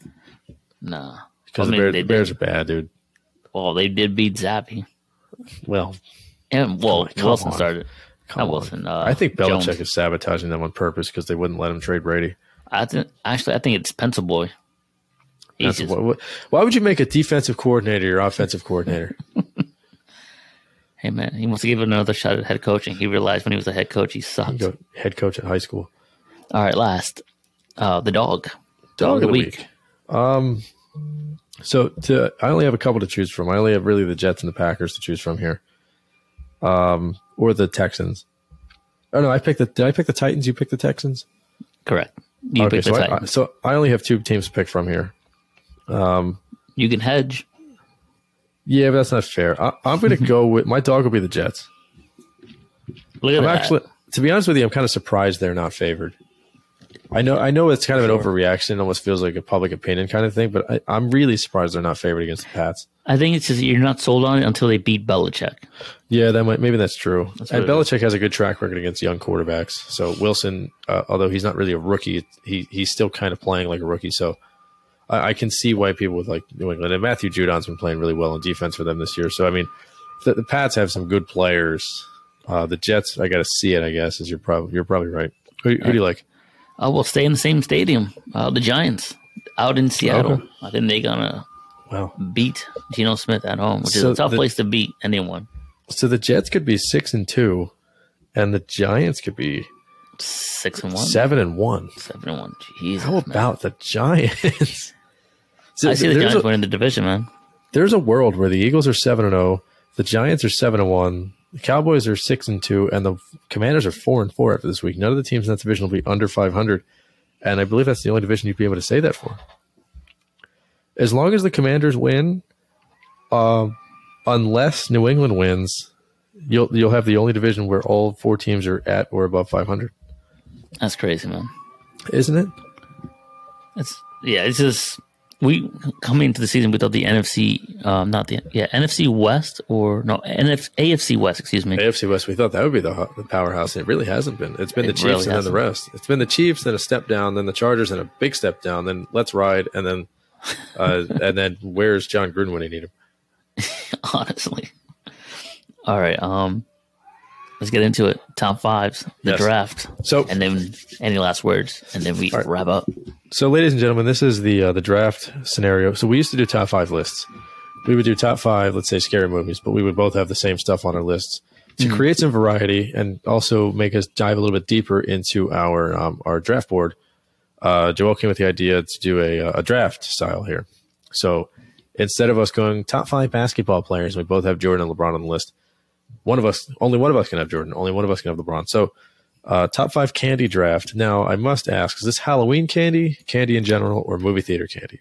nah. because I mean, the, Bear, they the Bears are bad, dude. Well, they did beat Zappe. Well, And, well, Come on, Wilson come started. come. Wilson. Uh, I think Belichick Jones. is sabotaging them on purpose because they wouldn't let him trade Brady. I think, actually, I think it's Pencil Boy. Just, what- why would you make a defensive coordinator your offensive coordinator? hey, man, he wants to give it another shot at head coaching. He realized when he was a head coach, he sucked. Go head coach at high school. All right, last. Uh, the dog. Dog of the week. Um, so to I only have a couple to choose from. I only have really the Jets and the Packers to choose from here, um, or the Texans. Oh no, I picked the. Did I pick the Titans? You picked the Texans. Correct. You okay, picked so I, I, Titans. so I only have two teams to pick from here. Um, you can hedge. Yeah, but that's not fair. I, I'm going to go with my dog will be the Jets. Look at I'm that. actually, to be honest with you, I'm kind of surprised they're not favored. I know, I know, it's kind of an Sure. overreaction. It almost feels like a public opinion kind of thing, but I, I'm really surprised they're not favored against the Pats. I think it's just you're not sold on it until they beat Belichick. Yeah, that might maybe that's true. That's and Belichick has a good track record against young quarterbacks. So Wilson, uh, although he's not really a rookie, he he's still kind of playing like a rookie. So I, I can see why people would like New England and Matthew Judon's been playing really well in defense for them this year. So I mean, the, the Pats have some good players. Uh, the Jets, I got to see it. I guess is you're probably you're probably right. Who, who do you like? Uh, we'll stay in the same stadium. Uh, the Giants out in Seattle. Okay. I think they're gonna Wow. beat Geno Smith at home, which So is a tough the- place to beat anyone. So the Jets could be six and two, and the Giants could be Six and one, seven and one. seven and one. Jesus, How man. about the Giants? So I see the Giants a- winning the division, man. there's a world where the Eagles are seven and zero, the Giants are seven and one, the Cowboys are six and two, and the Commanders are four and four after this week. None of the teams in that division will be under five hundred, and I believe that's the only division you'd be able to say that for. As long as the Commanders win, uh, unless New England wins, you'll you'll have the only division where all four teams are at or above five hundred, That's crazy, man. isn't it? It's yeah. It's just we coming into the season without the NFC, um, not the yeah NFC West or no NF, AFC West. Excuse me. AFC West, we thought that would be the, the powerhouse. and It really hasn't been. It's been It the Chiefs really and then the rest. It's been the Chiefs, then a step down, then the Chargers, and a big step down, then let's ride, and then uh, and then where's Jon Gruden when you need him? honestly. All right, um, let's get into it. Top fives, the Yes. draft, So, and then any last words, and then we right. wrap up. so ladies and gentlemen, this is the uh, the draft scenario. So we used to do top five lists. We would do top five, let's say scary movies, but we would both have the same stuff on our lists to create some variety and also make us dive a little bit deeper into our um, our draft board. Uh, Joel came with the idea to do a, a draft style here. So instead of us going top five basketball players, we both have Jordan and LeBron on the list. One of us, only one of us can have Jordan. Only one of us can have LeBron. So uh, top five candy draft. Now I must ask: Is this Halloween candy, candy in general, or movie theater candy?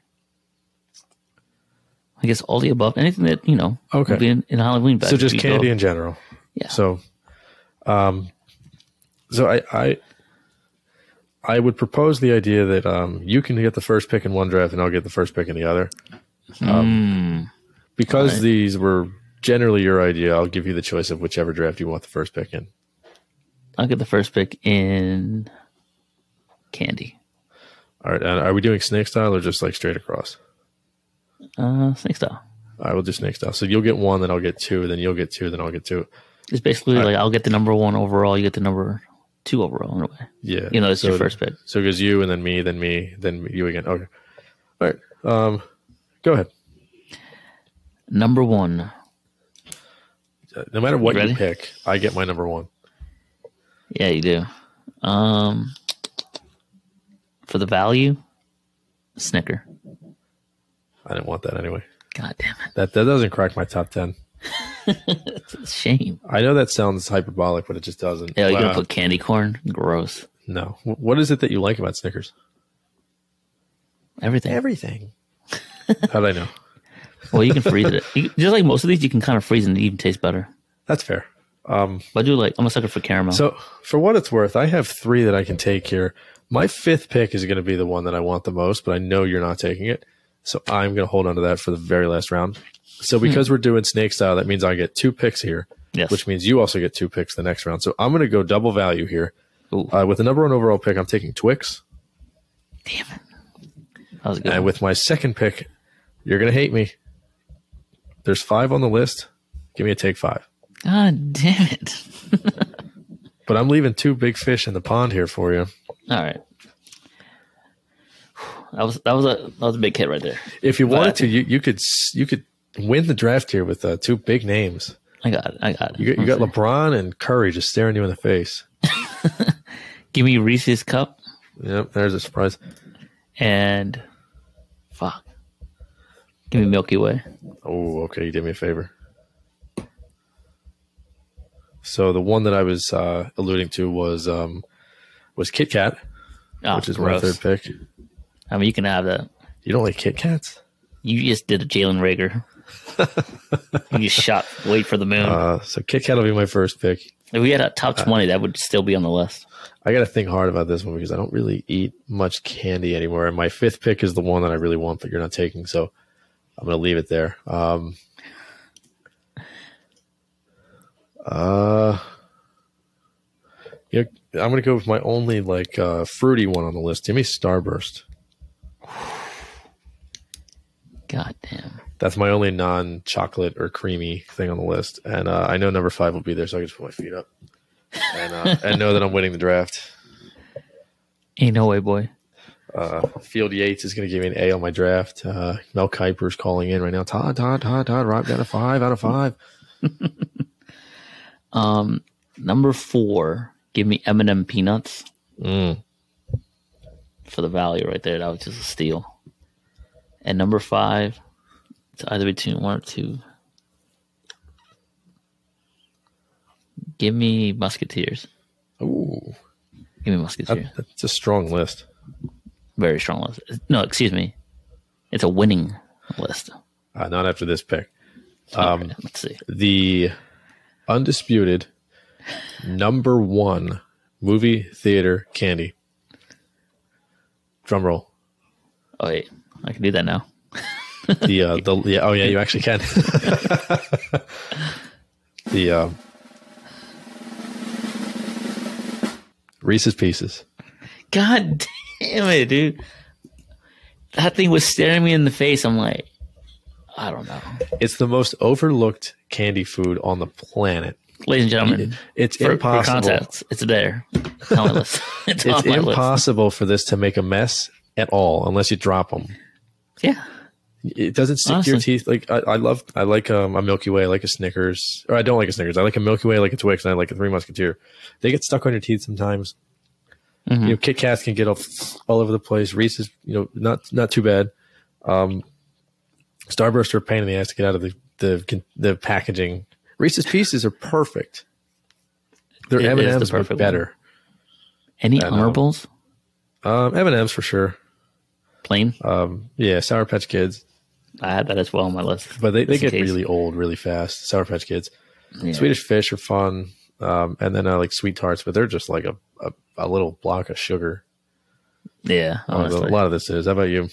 I guess all the above, anything that you know, Okay. in, in Halloween. so just candy dope. in general. Yeah. So, um, so I I I would propose the idea that um you can get the first pick in one draft and I'll get the first pick in the other. Um, because Alright. these were generally your idea, I'll give you the choice of whichever draft you want the first pick in. I'll get the first pick in candy. All right, and are we doing snake style or just like straight across? Uh, snake style. I will do snake style. So you'll get one, then I'll get two, then you'll get two, then I'll get two. It's basically like I'll get the number one overall, you get the number two overall in a way. Yeah, You know, it's so, your first pick. So it goes you, and then me, then me, then you again. Okay. All right. Um, go ahead. Number one. No matter what You you, pick, I get my number one. Yeah, you do. Um, for the value, Snicker. I didn't want that anyway. God damn it. That that doesn't crack my top ten. Shame. I know that sounds hyperbolic, but it just doesn't. Yeah, you're Wow. to put candy corn? Gross. no. What is it that you like about Snickers? Everything. Everything. How did I know? well, you can freeze it. You, just like most of these, you can kind of freeze and it even tastes better. That's fair. Um, But I do like, I'm a sucker for caramel. so for what it's worth, I have three that I can take here. My fifth pick is going to be the one that I want the most, but I know you're not taking it. So I'm going to hold on to that for the very last round. So because we're doing snake style, that means I get two picks here. Yes. which means you also get two picks the next round. So I'm going to go double value here. Uh, with the number one overall pick, I'm taking Twix. damn it. That was good. And one. with my second pick, you're going to hate me. There's five on the list. Give me a take five. God damn it. But I'm leaving two big fish in the pond here for you. All right. That was that was a that was a big hit right there. If you wanted But- to, you, you could you could win the draft here with uh, two big names. I got it. I got it. You got, you got LeBron and Curry just staring you in the face. Give me Reese's cup Yep, there's a surprise. and. Give me Milky Way. Oh, okay. You did me a favor. So the one that I was uh, alluding to was um, was Kit Kat, Oh, which is gross. my third pick. I mean, you can have that. You don't like Kit Kats? You just did a Jalen Reagor. you just shot wait for the moon. Uh, so Kit Kat will be my first pick. if we had a top twenty, that would still be on the list. I got to think hard about this one because I don't really eat much candy anymore. And my fifth pick is the one that I really want, but you're not taking. So I'm going to leave it there. Um, uh, yeah, I'm going to go with my only like uh, fruity one on the list. Give me Starburst. God damn. That's my only non-chocolate or creamy thing on the list, and uh, I know number five will be there, so I can just put my feet up and uh, and know that I'm winning the draft. Ain't no way, boy. Uh, Field Yates is going to give me an A on my draft. Uh, Mel Kiper's calling in right now. Todd, Todd, Todd, Todd, Rob got a five out of five. Um, number four, give me M&M peanuts Mm. for the value right there. That was just a steal. And number five, it's either between one or two. Give me Musketeers. Ooh, Give me Musketeers. that, that's a strong list. Very strong list. No, excuse me. It's a winning list. Uh, not after this pick. Um, Um, let's see. The undisputed number one movie theater candy. Drum roll. Oh wait, I can do that now. The uh, the yeah oh yeah you actually can. the uh, Reese's Pieces. God damn it, dude. That thing was staring me in the face. I'm like, I don't know. It's the most overlooked candy food on the planet. Ladies and gentlemen, It's for, for impossible. context, it's there. It's on my list. It's, It's on list. impossible for this to make a mess at all unless you drop them. Yeah. It doesn't stick to your teeth. Like I, I love, I like um, a Milky Way, I like a Snickers, or I don't like a Snickers. I like a Milky Way, I like a Twix, and I like a Three Musketeer. They get stuck on your teeth sometimes. Mhm. You know, Kit Kats can get all, all over the place. Reese's, you know, not not too bad. Um, Starburst are a pain in the ass to get out of the the, the packaging. Reese's Pieces are perfect. They're It M and M's, perfect better. Any honorables? Um, M and M's for sure. Plain. Um, yeah, Sour Patch Kids, I had that as well on my list. but they, they get case. really old really fast. Sour Patch Kids. Yeah. Swedish Fish are fun, um, and then I like sweet tarts, but they're just like a, a, a little block of sugar. Yeah. Honestly. a lot of this is. How about you?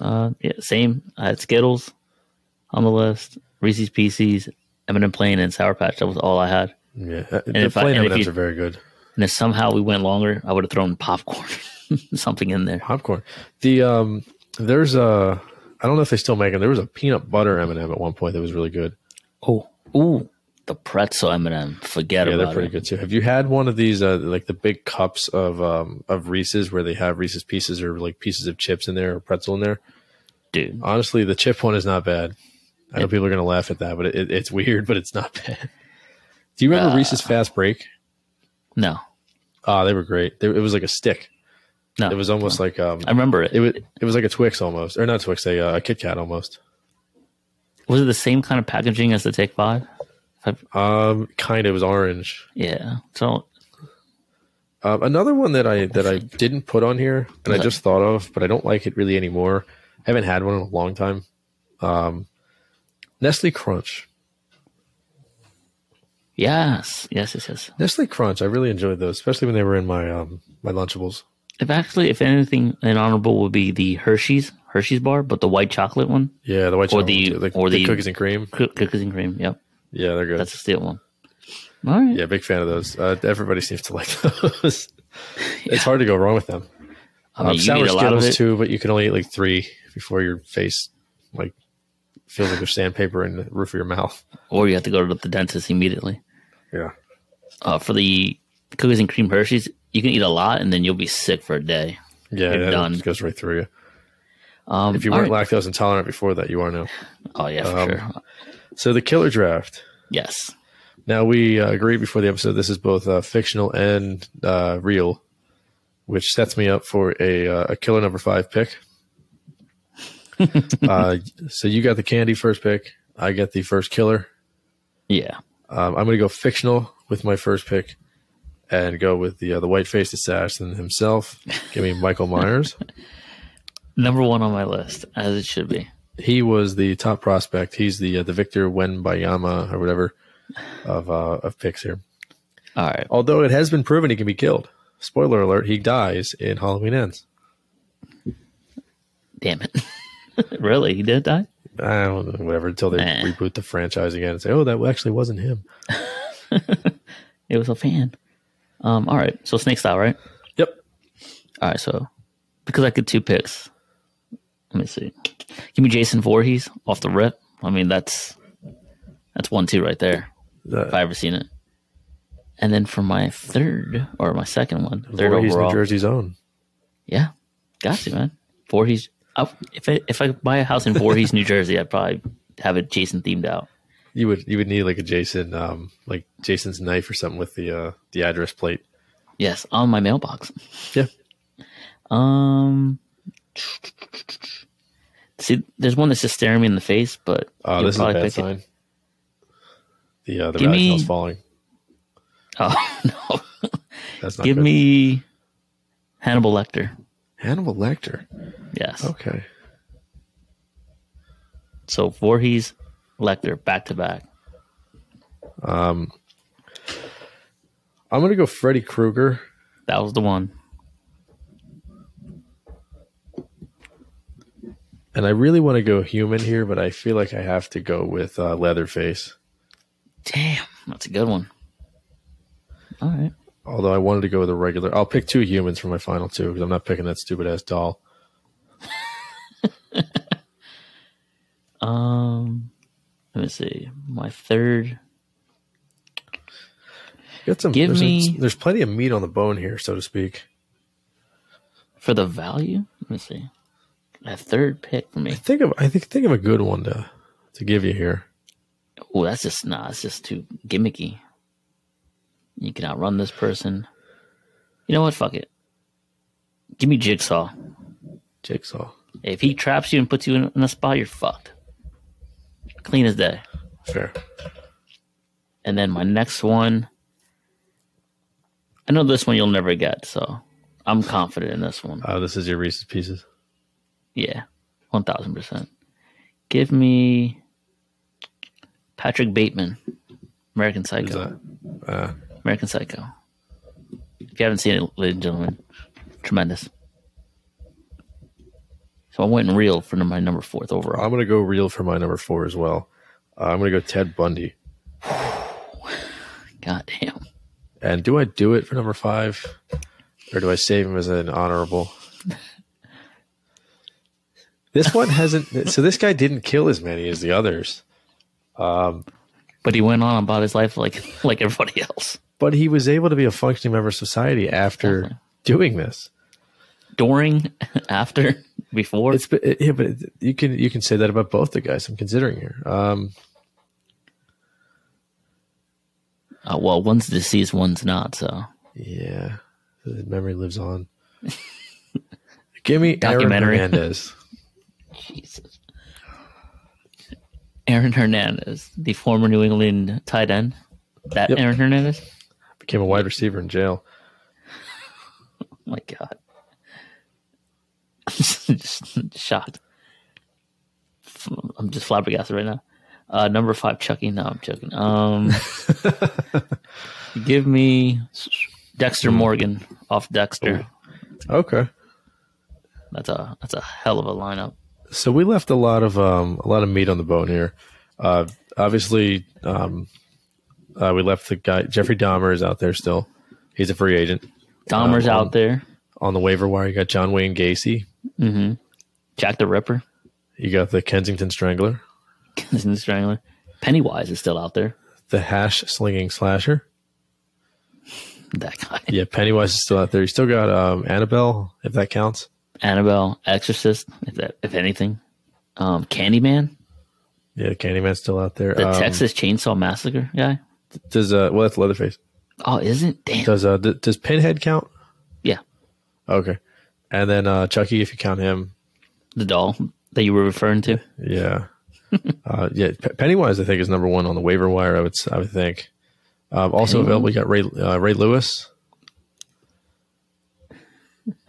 Uh, yeah, same. I had Skittles on the list, Reese's Pieces, M&M Plain, and Sour Patch. That was all I had. Yeah, uh, the if I- plain and if M&Ms you- are very good. And if somehow we went longer, I would have thrown popcorn, something in there. Popcorn. The um, there's a I don't know if they still make them. There was a peanut butter M and m at one point that was really good. Oh, ooh, the pretzel M&M. Forget Yeah, about they're pretty it. good too. Have you had one of these uh, like the big cups of um of Reese's where they have Reese's pieces or like pieces of chips in there or pretzel in there? dude. Honestly, the chip one is not bad. I know people are gonna laugh at that, but it, it's weird, but it's not bad. Do you remember Uh, Reese's Fast Break? No, Ah, they were great. They, it was like a stick. no. It was almost like um, I remember it. it was it was like a Twix almost, or not Twix, a, uh, a Kit Kat almost. was it the same kind of packaging as the Take Five? Um, kind of. Was orange. Yeah. So Um, another one that I that I didn't put on here, and I just thought of, but I don't like it really anymore. I haven't had one in a long time. Um, Nestle Crunch. yes, yes, yes, yes. Nestle Crunch. I really enjoyed those, especially when they were in my um my Lunchables. If actually, if anything, an honorable would be the Hershey's Hershey's bar, but the white chocolate one, Yeah, the white Or chocolate, the- like or the the- cookies and cream. Cookies and cream. Yep, Yeah, they're good. that's a steal one. All right. Yeah, big fan of those. Uh, everybody seems to like those. It's hard to go wrong with them. I mean, Um, sour eat a lot of Skittles too, but you can only eat like three before your face like feels like there's sandpaper in the roof of your mouth. or you have to go to the dentist immediately. Yeah. Uh, for the cookies and cream Hershey's, you can eat a lot and then you'll be sick for a day. Yeah, You're yeah, done. it goes right through you. Um, If you weren't right. lactose intolerant before that, you are now. oh yeah, for um, sure. So the killer draft. Yes. Now we uh, agreed before the episode this is both uh, fictional and uh, real, which sets me up for a uh, a killer number five pick. uh, so you got the candy first pick. I get the first killer. Yeah. Um, I'm going to go fictional with my first pick, and go with the uh, the white faced assassin himself. Give me Michael Myers. Number one on my list, as it should be. He was the top prospect. He's the uh, the Victor Wembanyama or whatever of uh, of picks here. All right. Although it has been proven he can be killed. Spoiler alert: he dies in Halloween Ends. Damn it. really? He did die? I don't know, whatever. Until they Nah. reboot the franchise again and say, "Oh, that actually wasn't him." It was a fan. Um, all right. So snake style, right? Yep. All right. So because I get two picks, let me see. Give me Jason Voorhees off the rip. I mean, that's that's one two right there. If I ever seen it. And then for my third or my second one, third Voorhees, overall. New Jersey's own. Yeah, got you, man. Voorhees. I, if I if I buy a house in Voorhees, New Jersey, I'd probably have it Jason themed out. You would you would need like a Jason, um, like Jason's knife or something with the uh, the address plate. Yes, on my mailbox. Yeah. Um. See, there's one that's just staring me in the face, but Oh, this is a bad pick it. sign. The uh, the Give me- falling. Oh no! That's not Give good. me Hannibal Lecter. Hannibal Lecter. Yes. Okay. So Voorhees, Lecter, back to back. Um, I'm gonna go Freddy Krueger. That was the one. And I really want to go human here, but I feel like I have to go with uh, Leatherface. Damn, that's a good one. All right. Although I wanted to go with a regular. I'll pick two humans for my final two because I'm not picking that stupid ass doll. Um, let me see. My third. Got some. Give there's, me- there's plenty of meat on the bone here, so to speak. For the value, let me see. A third pick for me. I Think of I think think of a good one to to give you here. Oh, that's just nah. It's just too gimmicky. You can outrun this person. You know what? Fuck it. Give me Jigsaw. Jigsaw. If he traps you and puts you in, in a spot, you're fucked. Clean as day. Fair. And then my next one. I know this one you'll never get, so I'm confident in this one. Uh, this is your Reese's Pieces. Yeah, one thousand percent. Give me Patrick Bateman, American Psycho. that? Uh, American Psycho. If you haven't seen it, ladies and gentlemen, tremendous. So I went real for my number fourth overall. I'm gonna go real for my number four as well. Uh, I'm gonna go Ted Bundy. God damn. And do I do it for number five, or do I save him as an honorable? This one hasn't. So this guy didn't kill as many as the others, But he went on about his life like like everybody else. but he was able to be a functioning member of society after Definitely. doing this. During, after, before. It's but yeah, but it- you can you can say that about both the guys I'm considering here. Um, uh, well, one's deceased, one's not. So yeah, the memory lives on. Give me Aaron. Hernandez. Jesus. Aaron Hernandez, the former New England tight end. That Yep. Aaron Hernandez. Became a wide receiver in jail. Oh my god. I'm just shocked. I'm just flabbergasted right now. Uh, number five, Chucky. No, I'm joking. Um, give me Dexter Morgan off Dexter. Okay. That's a that's a hell of a lineup. So we left a lot of um, a lot of meat on the bone here. Uh, obviously, um, Uh, we left the guy Jeffrey Dahmer is out there still. He's a free agent Dahmer's Um, out there. on the waiver wire. You got John Wayne Gacy. hmm Jack the Ripper, You got the Kensington Strangler, Kensington Strangler. Pennywise is still out there. the hash slinging slasher. That guy. Yeah, Pennywise is still out there. You still got um, Annabelle, if that counts. Annabelle, Exorcist, if that, if anything. Um, Candyman, Yeah, Candyman's still out there. the Um, Texas Chainsaw Massacre guy. does uh, well, that's Leatherface. Oh, isn't damn. Does uh, d- does Pinhead count? Yeah, Okay, and then uh, Chucky, if you count him. the doll that you were referring to. Yeah, uh, yeah. P- Pennywise, I think, is number one on the waiver wire. I would, I would think. Um, also available, we got Ray uh, Ray Lewis.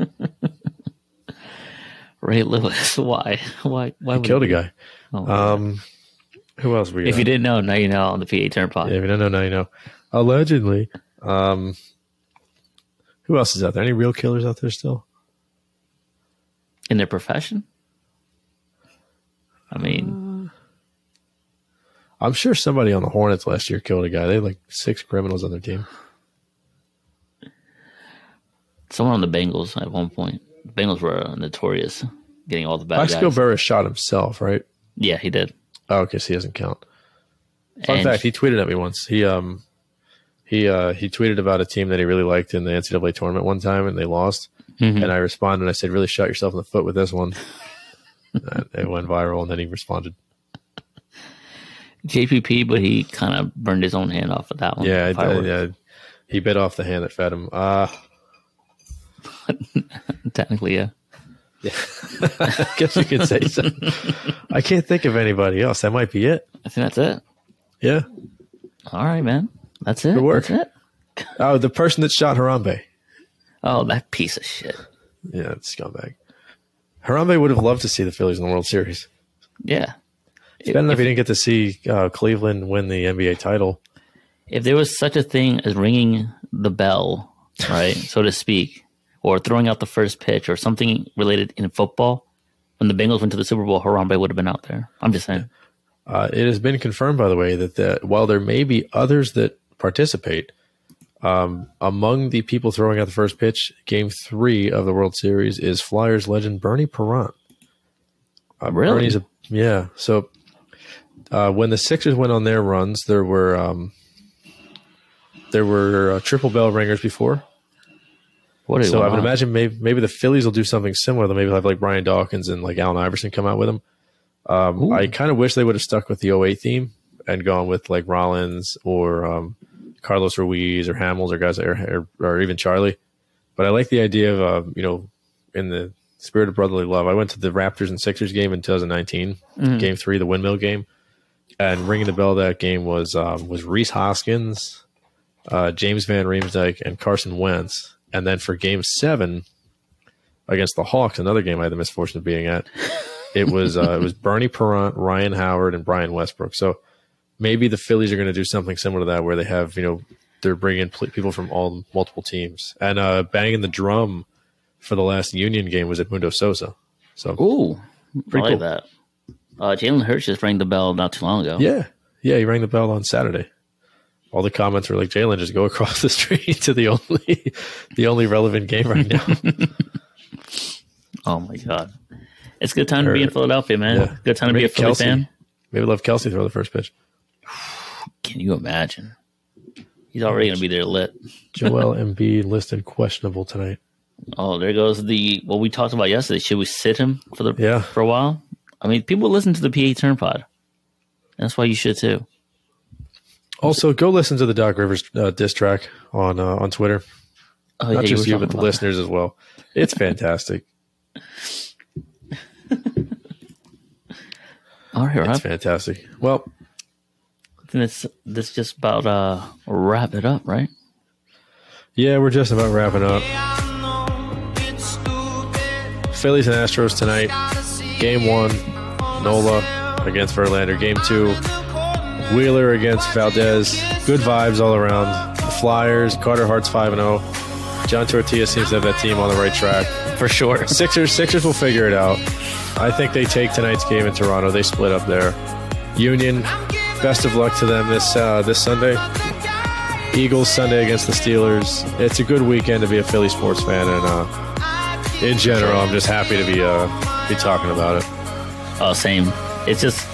Ray Lewis. Why? Why? Why would Killed a guy. Oh, Um, who else we got? if you didn't know, now you know on the PA Turn Pod. yeah, if you don't know, now you know. Allegedly. Um, who else is out there? Any real killers out there still? In their profession. I mean, I'm sure somebody on the Hornets last year killed a guy. They had like six criminals on their team. someone on the Bengals at one point. The Bengals were uh, notorious getting all the bad Plaxico guys. Burress shot himself, right? yeah, he did. Oh, okay, so he doesn't count. Fun And- fact: He tweeted at me once. He um he uh he tweeted about a team that he really liked in the NCAA tournament one time, and they lost. Mhm. And I responded. and I said, "Really shot yourself in the foot with this one." It went viral, and then he responded, JPP, but he kind of burned his own hand off with that one. "Yeah, I- I- yeah." He bit off the hand that fed him. Uh, Technically, yeah. I guess you could say so. I can't think of anybody else. That might be it. I think that's it. Yeah. All right, man. That's it. Good work. That's it. Oh, the person that shot Harambe. Oh, that piece of shit. Yeah, it's scumbag. Harambe would have loved to see the Phillies in the World Series. Yeah. It's bad enough he didn't get to see uh, Cleveland win the NBA title. If there was such a thing as ringing the bell, right, so to speak, or throwing out the first pitch or something related in football, when the Bengals went to the Super Bowl, Harambe would have been out there. I'm just saying. Uh, it has been confirmed, by the way, that the, while there may be others that participate, um, among the people throwing out the first pitch, Game Three of the World Series is Flyers legend Bernie Parent. Uh, Really? Bernie's a, yeah. So uh, when the Sixers went on their runs, there were um, there were uh, triple bell ringers before. What So I would imagine maybe maybe the Phillies will do something similar. They'll maybe have like Brian Dawkins and like Allen Iverson come out with them. Um, I kind of wish they would have stuck with the 08 theme and gone with like Rollins or um, Carlos Ruiz or Hamels or guys or, or, or even Charlie. But I like the idea of uh, you know in the spirit of brotherly love. I went to the Raptors and Sixers game in 2019, Game Three, the windmill game, and ringing the bell that game was um, was Rhys Hoskins, uh, James Van Riemsdyk, and Carson Wentz. And then for Game Seven against the Hawks, another game I had the misfortune of being at, it was uh, it was Bernie Parent, Ryan Howard, and Brian Westbrook. So maybe the Phillies are going to do something similar to that, where they have you know they're bringing pl- people from all multiple teams and uh, banging the drum for the last Union game was at Mundo Sosa. So Ooh, Pretty I like cool. that. Uh, Jalen Hurts just rang the bell not too long ago. yeah, yeah, he rang the bell on Saturday. All the comments were like, "Jalen, just go across the street to the only the only relevant game right now." Oh my god, it's a good time to be in Philadelphia, man. Yeah. Good time to be a Maybe Philly Kelce. fan. Maybe love Kelce throw the first pitch. Can you imagine? He's already going to be there lit. Joel Embiid listed questionable tonight. Oh, there goes the what we talked about yesterday. Should we sit him for the Yeah. for a while? I mean, people listen to the PA Turn Pod. That's why you should too. Also, go listen to the Doc Rivers uh, diss track on uh, on Twitter. Oh, Not yeah, just were you, but the about listeners as well. It's fantastic. that. All right, it's fantastic. Well, I think this this just about uh wrap it up, right? yeah, we're just about wrapping up. Phillies and Astros tonight. Game one, Nola against Verlander. Game two, Wheeler against Valdez. Good vibes all around. The Flyers, Carter Hart's 5 0. John Tortorella seems to have that team on the right track. For sure. Sixers, Sixers will figure it out. I think they take tonight's game in Toronto. They split up there. Union, best of luck to them this uh, this Sunday. Eagles Sunday against the Steelers. It's a good weekend to be a Philly sports fan, and uh, in general, I'm just happy to be uh, be talking about it. Oh, same. It's just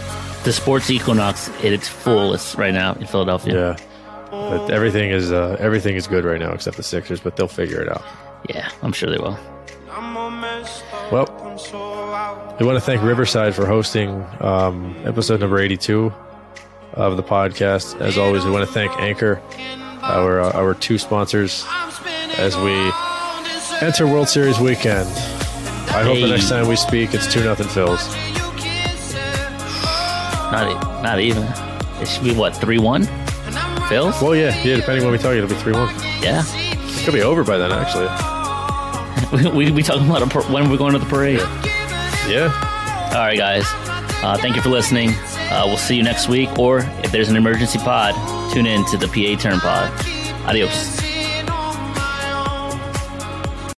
the sports equinox at its fullest right now in Philadelphia. Yeah, but everything is uh, everything is good right now except the Sixers, but they'll figure it out. Yeah, I'm sure they will. Well, we want to thank Riverside for hosting um, episode number 82 of the podcast. As always, we want to thank Anchor, our uh, our two sponsors, as we enter World Series weekend. I hope the next time we speak, it's two nothing Phils. Not not even. It should be what three one. Phil. Well, yeah, yeah. Depending when we talk, it'll be three one. Yeah. It could be over by then, actually. we we, talking about a par- when we're going to the parade. Yeah. All right, guys. Uh, thank you for listening. Uh, we'll see you next week, or if there's an emergency pod, tune in to the PA Turn Pod. Adios.